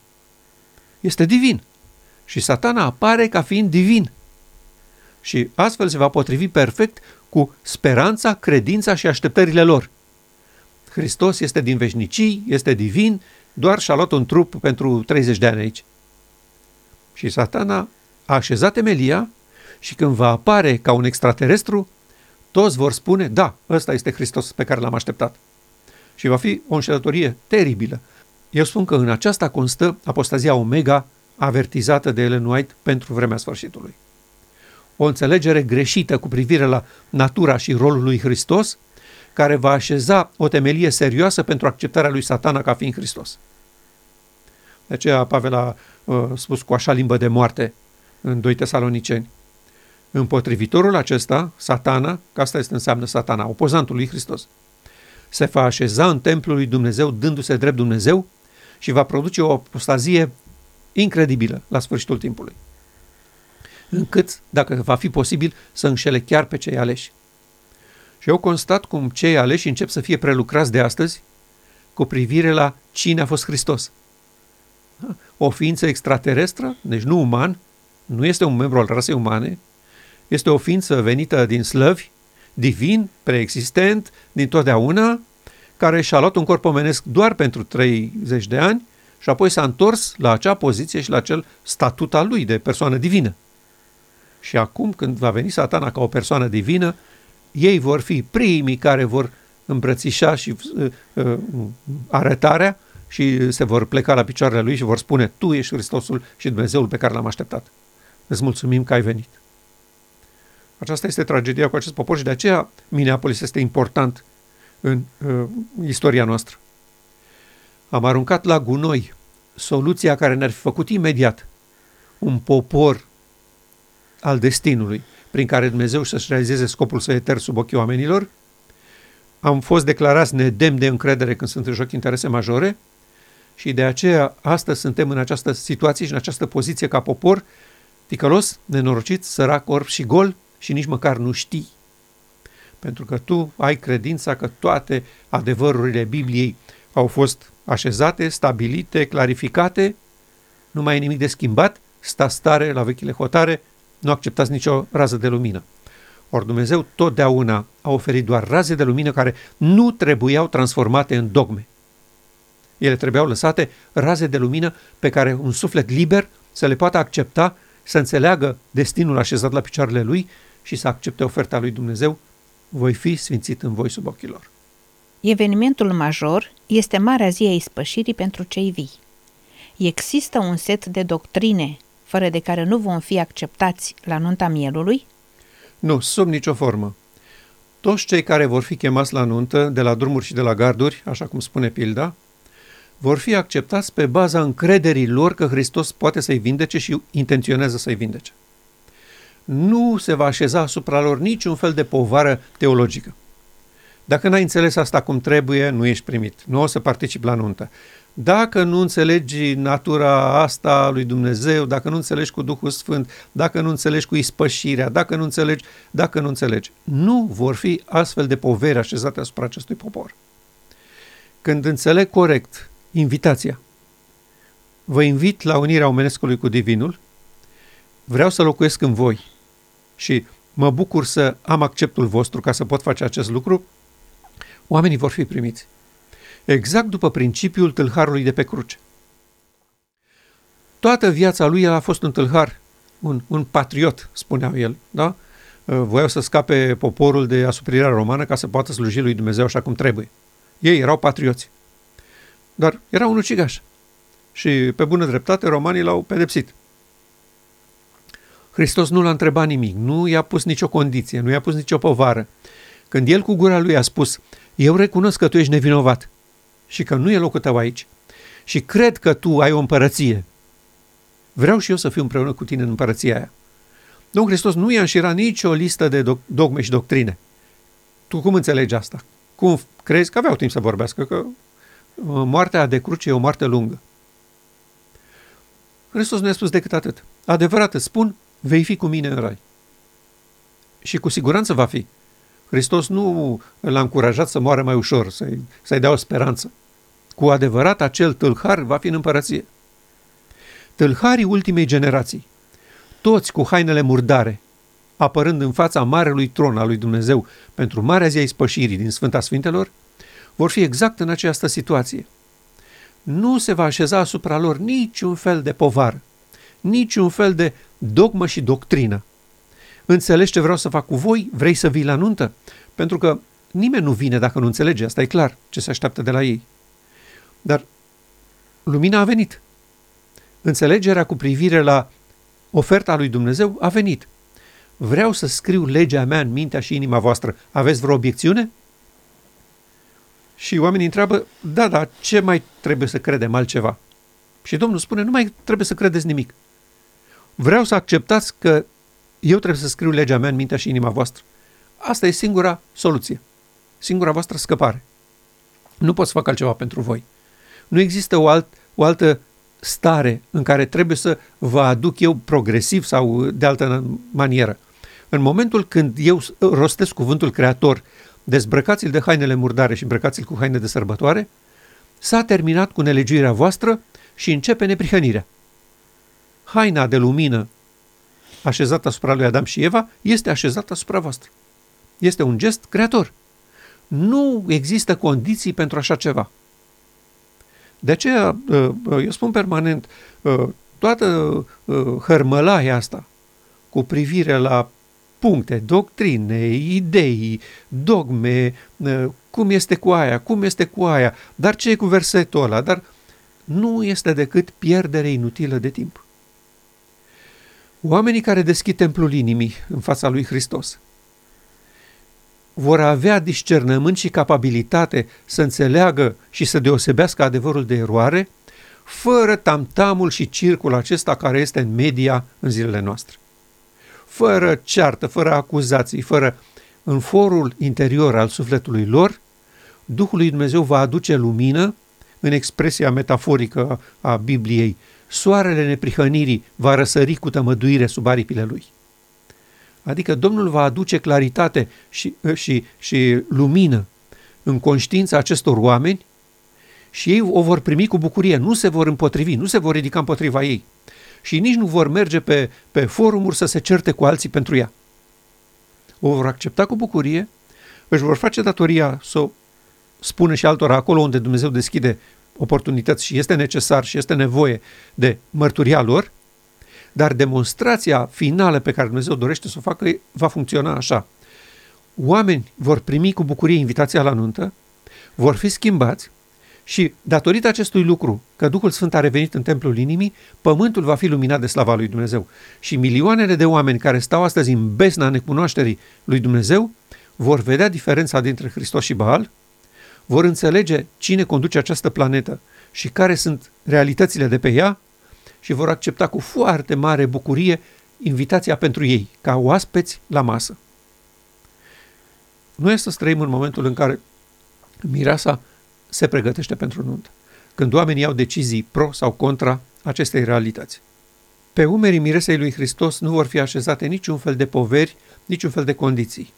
este divin. Și satana apare ca fiind divin. Și astfel se va potrivi perfect cu speranța, credința și așteptările lor. Hristos este din veșnicii, este divin, doar și-a luat un trup pentru 30 de ani aici. Și satana a așezat Emelia și când va apare ca un extraterestru, toți vor spune, da, ăsta este Hristos pe care l-am așteptat. Și va fi o înșelătorie teribilă. Eu spun că în aceasta constă apostazia Omega avertizată de Ellen White pentru vremea sfârșitului. O înțelegere greșită cu privire la natura și rolul lui Hristos, care va așeza o temelie serioasă pentru acceptarea lui satana ca fiind Hristos. De aceea Pavel a uh, spus cu așa limbă de moarte în 2 Tesaloniceni. Împotrivitorul acesta, satana, că asta este înseamnă satana, opozantul lui Hristos, se va așeza în templul lui Dumnezeu dându-se drept Dumnezeu și va produce o apostazie incredibilă la sfârșitul timpului. Încât, dacă va fi posibil, să înșele chiar pe cei aleși. Și eu constat cum cei aleși încep să fie prelucrați de astăzi cu privire la cine a fost Hristos. O ființă extraterestră, deci nu uman, nu este un membru al rasei umane, este o ființă venită din slăvi, divin, preexistent, din totdeauna, care și-a luat un corp omenesc doar pentru 30 de ani și apoi s-a întors la acea poziție și la acel statut al lui de persoană divină. Și acum, când va veni satana ca o persoană divină, ei vor fi primii care vor îmbrățișa și uh, uh, arătarea și se vor pleca la picioarele lui și vor spune, tu ești Hristosul și Dumnezeul pe care l-am așteptat. Îți mulțumim că ai venit. Aceasta este tragedia cu acest popor și de aceea Minneapolis este important în uh, istoria noastră. Am aruncat la gunoi soluția care ne-ar fi făcut imediat un popor al destinului, prin care Dumnezeu să-și realizeze scopul său etern sub ochii oamenilor. Am fost declarați nedemn de încredere când sunt în joc interese majore și de aceea astăzi suntem în această situație și în această poziție ca popor, ticălos, nenorocit, sărac, orb și gol și nici măcar nu știi. Pentru că tu ai credința că toate adevărurile Bibliei au fost așezate, stabilite, clarificate, nu mai e nimic de schimbat, sta stare la vechile hotare, nu acceptați nicio rază de lumină. Ori Dumnezeu totdeauna a oferit doar raze de lumină care nu trebuiau transformate în dogme. Ele trebuiau lăsate raze de lumină pe care un suflet liber să le poată accepta, să înțeleagă destinul așezat la picioarele lui și să accepte oferta lui Dumnezeu, voi fi sfințit în voi sub ochii lor. Evenimentul major este Marea Zi a Ispășirii pentru cei vii. Există un set de doctrine fără de care nu vom fi acceptați la nunta mielului? Nu, sub nicio formă. Toți cei care vor fi chemați la nuntă, de la drumuri și de la garduri, așa cum spune pilda, vor fi acceptați pe baza încrederii lor că Hristos poate să-i vindece și intenționează să-i vindece. Nu se va așeza asupra lor niciun fel de povară teologică. Dacă n-ai înțeles asta cum trebuie, nu ești primit. Nu o să participi la nuntă. Dacă nu înțelegi natura asta a lui Dumnezeu, dacă nu înțelegi cu Duhul Sfânt, dacă nu înțelegi cu ispășirea, dacă nu înțelegi, dacă nu înțelegi, nu vor fi astfel de poveri așezate asupra acestui popor. Când înțeleg corect invitația, vă invit la unirea omenescului cu Divinul, vreau să locuiesc în voi și mă bucur să am acceptul vostru ca să pot face acest lucru, oamenii vor fi primiți. Exact după principiul tâlharului de pe cruce. Toată viața lui el a fost un tâlhar, un, un patriot, spunea el, da? Uh, voiau să scape poporul de asuprirea romană ca să poată sluji lui Dumnezeu așa cum trebuie. Ei erau patrioți. Dar era un ucigaș. Și pe bună dreptate romanii l-au pedepsit. Hristos nu l-a întrebat nimic, nu i-a pus nicio condiție, nu i-a pus nicio povară. Când el cu gura lui a spus, eu recunosc că tu ești nevinovat și că nu e locul tău aici și cred că tu ai o împărăție, vreau și eu să fiu împreună cu tine în împărăția aia. Domnul Hristos nu i-a înșirat nicio listă de dogme și doctrine. Tu cum înțelegi asta? Cum crezi că aveau timp să vorbească? Că uh, moartea de cruce e o moarte lungă. Hristos nu a spus decât atât. Adevărat îți spun, vei fi cu mine în rai. Și cu siguranță va fi. Hristos nu l-a încurajat să moară mai ușor, să-i, să-i dea o speranță. Cu adevărat, acel tâlhar va fi în împărăție. Tâlharii ultimei generații, toți cu hainele murdare, apărând în fața marelui tron al lui Dumnezeu pentru marea zi a ispășirii din Sfânta Sfintelor, vor fi exact în această situație. Nu se va așeza asupra lor niciun fel de povară, niciun fel de dogmă și doctrină. Înțelegi ce vreau să fac cu voi? Vrei să vii la nuntă? Pentru că nimeni nu vine dacă nu înțelege, asta e clar, ce se așteaptă de la ei. Dar lumina a venit. Înțelegerea cu privire la oferta lui Dumnezeu a venit. Vreau să scriu legea mea în mintea și inima voastră. Aveți vreo obiecțiune? Și oamenii întreabă, da, da, ce mai trebuie să credem altceva? Și Domnul spune, nu mai trebuie să credeți nimic. Vreau să acceptați că eu trebuie să scriu legea mea în mintea și inima voastră. Asta e singura soluție, singura voastră scăpare. Nu pot să fac altceva pentru voi. Nu există o, alt, o altă stare în care trebuie să vă aduc eu progresiv sau de altă manieră. În momentul când eu rostesc cuvântul creator, dezbrăcați-l de hainele murdare și îmbrăcați-l cu haine de sărbătoare, s-a terminat cu nelegiuirea voastră și începe neprihănirea. Haina de lumină așezată asupra lui Adam și Eva este așezată asupra voastră. Este un gest creator. Nu există condiții pentru așa ceva. De aceea, uh, uh, eu spun permanent, uh, toată hărmălaia asta cu privire la puncte, doctrine, idei, dogme, cum este cu aia, cum este cu aia, dar ce e cu versetul ăla, dar nu este decât pierdere inutilă de timp. Oamenii care deschid templul inimii în fața lui Hristos vor avea discernământ și capabilitate să înțeleagă și să deosebească adevărul de eroare, fără tamtamul și circul acesta care este în media în zilele noastre. Fără ceartă, fără acuzații, fără în forul interior al sufletului lor, Duhul lui Dumnezeu va aduce lumină, în expresia metaforică a Bibliei, soarele neprihănirii va răsări cu tămăduire sub aripile lui. Adică Domnul va aduce claritate și, și, și lumină în conștiința acestor oameni și ei o vor primi cu bucurie, nu se vor împotrivi, nu se vor ridica împotriva ei și nici nu vor merge pe, pe forumuri să se certe cu alții pentru ea. O vor accepta cu bucurie, își vor face datoria să o spună și altora acolo unde Dumnezeu deschide oportunități și este necesar și este nevoie de mărturia lor, dar demonstrația finală pe care Dumnezeu dorește să o facă va funcționa așa. Oameni vor primi cu bucurie invitația la nuntă, vor fi schimbați și datorită acestui lucru, că Duhul Sfânt a revenit în templul inimii, pământul va fi luminat de slava lui Dumnezeu. Și milioanele de oameni care stau astăzi în besna necunoașterii lui Dumnezeu vor vedea diferența dintre Hristos și Baal, vor înțelege cine conduce această planetă și care sunt realitățile de pe ea și vor accepta cu foarte mare bucurie invitația pentru ei, ca oaspeți la masă. Noi să trăim în momentul în care mireasa se pregătește pentru nuntă, când oamenii iau decizii pro sau contra acestei realități. Pe umerii miresei lui Hristos nu vor fi așezate niciun fel de poveri, niciun fel de condiții.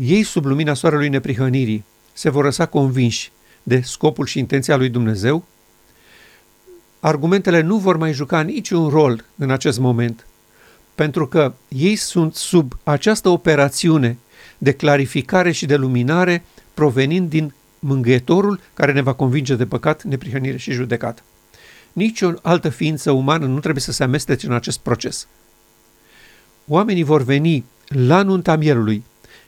Ei, sub lumina soarelui neprihănirii, se vor lăsa convinși de scopul și intenția lui Dumnezeu argumentele nu vor mai juca niciun rol în acest moment, pentru că ei sunt sub această operațiune de clarificare și de luminare provenind din mângâietorul care ne va convinge de păcat, neprihănire și judecată. Nici o altă ființă umană nu trebuie să se amestece în acest proces. Oamenii vor veni la nunta mielului,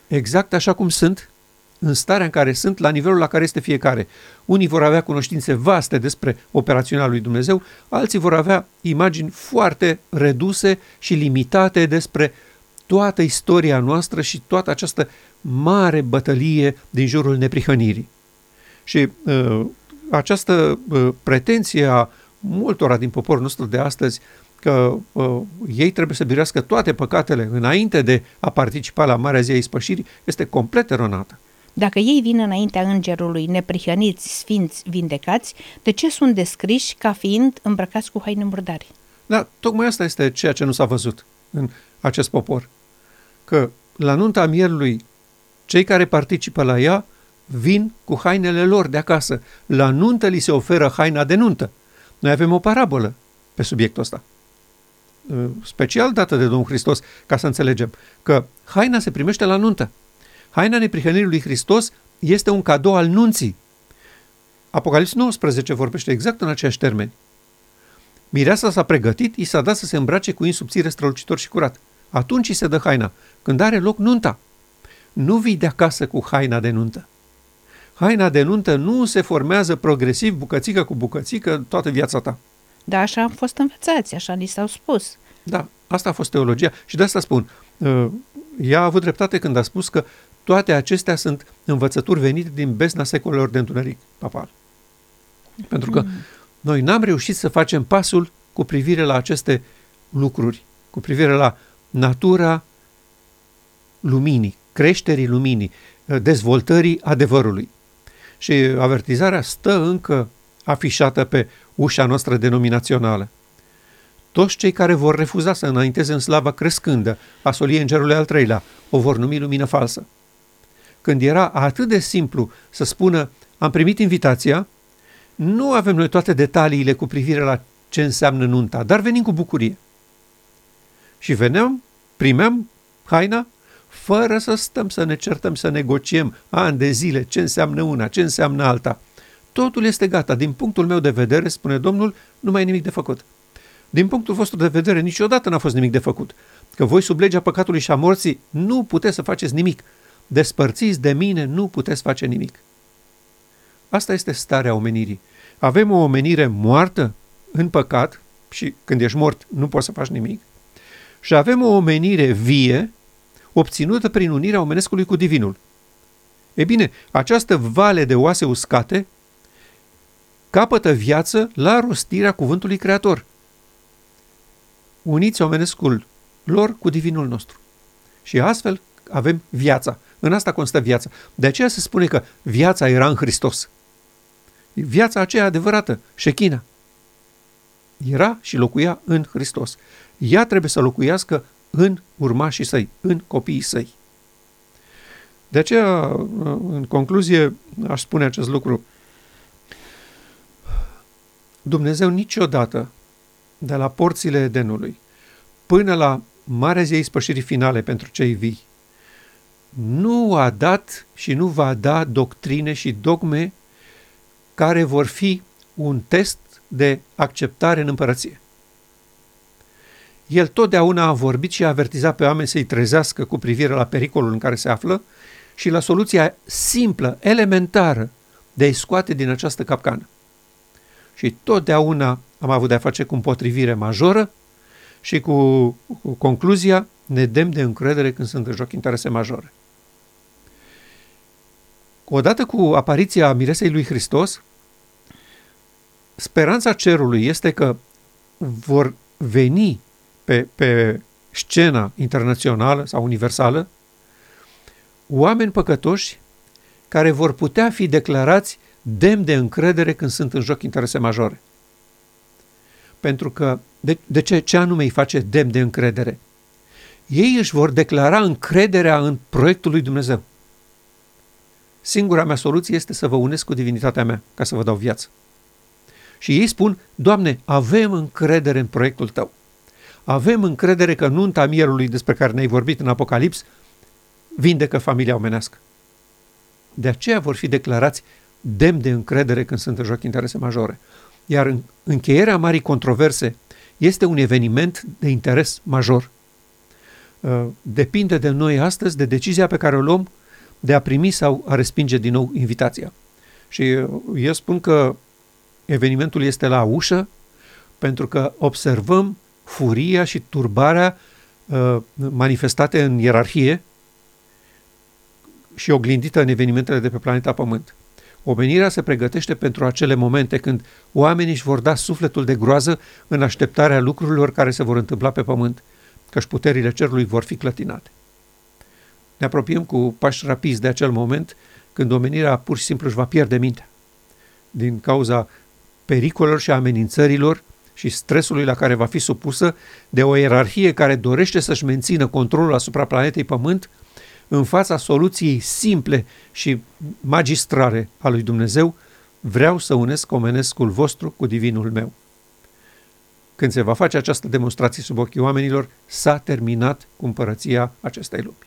exact așa cum sunt, în starea în care sunt, la nivelul la care este fiecare. Unii vor avea cunoștințe vaste despre operațiunea lui Dumnezeu, alții vor avea imagini foarte reduse și limitate despre toată istoria noastră și toată această mare bătălie din jurul neprihănirii. Și uh, această uh, pretenție a multora din poporul nostru de astăzi că uh, ei trebuie să birească toate păcatele înainte de a participa la Marea Zi a Ispășirii este complet eronată. Dacă ei vin înaintea îngerului neprihăniți, sfinți, vindecați, de ce sunt descriși ca fiind îmbrăcați cu haine murdare? Da, tocmai asta este ceea ce nu s-a văzut în acest popor. Că la nunta mielului, cei care participă la ea vin cu hainele lor de acasă. La nuntă li se oferă haina de nuntă. Noi avem o parabolă pe subiectul ăsta. Uh, special dată de Domnul Hristos, ca să înțelegem că haina se primește la nuntă. Haina neprihănirii lui Hristos este un cadou al nunții. Apocalips 19 vorbește exact în aceiași termeni. Mireasa s-a pregătit, i s-a dat să se îmbrace cu insubțire strălucitor și curat. Atunci îi se dă haina, când are loc nunta. Nu vii de acasă cu haina de nuntă. Haina de nuntă nu se formează progresiv, bucățică cu bucățică, toată viața ta. Da, așa am fost învățați, așa ni s-au spus. Da, asta a fost teologia și de asta spun. Uh, ea a avut dreptate când a spus că toate acestea sunt învățături venite din besna secolelor de întuneric papal. Pentru că mm. noi n-am reușit să facem pasul cu privire la aceste lucruri, cu privire la natura luminii, creșterii luminii, uh, dezvoltării adevărului. Și avertizarea stă încă afișată pe ușa noastră denominațională. Toți cei care vor refuza să înainteze în slava crescândă a soliei îngerului al treilea o vor numi lumină falsă. Când era atât de simplu să spună am primit invitația, nu avem noi toate detaliile cu privire la ce înseamnă nunta, dar venim cu bucurie. Și veneam, primeam haina, fără să stăm să ne certăm, să negociem ani de zile ce înseamnă una, ce înseamnă alta. Totul este gata. Din punctul meu de vedere, spune Domnul, nu mai e nimic de făcut. Din punctul vostru de vedere, niciodată n-a fost nimic de făcut. Că voi, sub legea păcatului și a morții, nu puteți să faceți nimic. Despărțiți de mine, nu puteți face nimic. Asta este starea omenirii. Avem o omenire moartă în păcat și când ești mort nu poți să faci nimic. Și avem o omenire vie obținută prin unirea omenescului cu divinul. E bine, această vale de oase uscate capătă viață la rostirea cuvântului creator. Uniți omenescul lor cu divinul nostru. Și astfel avem viața. În asta constă viața. De aceea se spune că viața era în Hristos. Viața aceea adevărată, șechina, era și locuia în Hristos. Ea trebuie să locuiască în urmașii săi, în copiii săi. De aceea, în concluzie, aș spune acest lucru. Dumnezeu niciodată, de la porțile Edenului până la Marea Zi Spășirii Finale pentru cei vii, nu a dat și nu va da doctrine și dogme care vor fi un test de acceptare în împărăție. El totdeauna a vorbit și a avertizat pe oameni să-i trezească cu privire la pericolul în care se află și la soluția simplă, elementară, de a-i scoate din această capcană. Și totdeauna am avut de-a face cu împotrivire majoră și cu, cu concluzia ne dem de încredere când sunt în joc interese majore. Odată cu apariția Miresei lui Hristos, speranța cerului este că vor veni pe, pe scena internațională sau universală oameni păcătoși care vor putea fi declarați demn de încredere când sunt în joc interese majore. Pentru că, de, de ce, ce anume îi face demn de încredere? Ei își vor declara încrederea în proiectul lui Dumnezeu. Singura mea soluție este să vă unesc cu divinitatea mea, ca să vă dau viață. Și ei spun, Doamne, avem încredere în proiectul Tău. Avem încredere că nunta mierului despre care ne-ai vorbit în Apocalips vindecă familia omenească. De aceea vor fi declarați demn de încredere când sunt în joc interese majore. Iar în încheierea marii controverse este un eveniment de interes major. Uh, depinde de noi astăzi, de decizia pe care o luăm de a primi sau a respinge din nou invitația. Și eu spun că evenimentul este la ușă pentru că observăm furia și turbarea uh, manifestate în ierarhie și oglindită în evenimentele de pe planeta Pământ. Omenirea se pregătește pentru acele momente când oamenii își vor da sufletul de groază în așteptarea lucrurilor care se vor întâmpla pe pământ, căci puterile cerului vor fi clătinate. Ne apropiem cu pași rapizi de acel moment când omenirea pur și simplu își va pierde mintea. Din cauza pericolelor și amenințărilor și stresului la care va fi supusă de o ierarhie care dorește să-și mențină controlul asupra planetei Pământ, în fața soluției simple și magistrare a lui Dumnezeu, vreau să unesc omenescul vostru cu divinul meu. Când se va face această demonstrație sub ochii oamenilor, s-a terminat cu împărăția acestei lumi.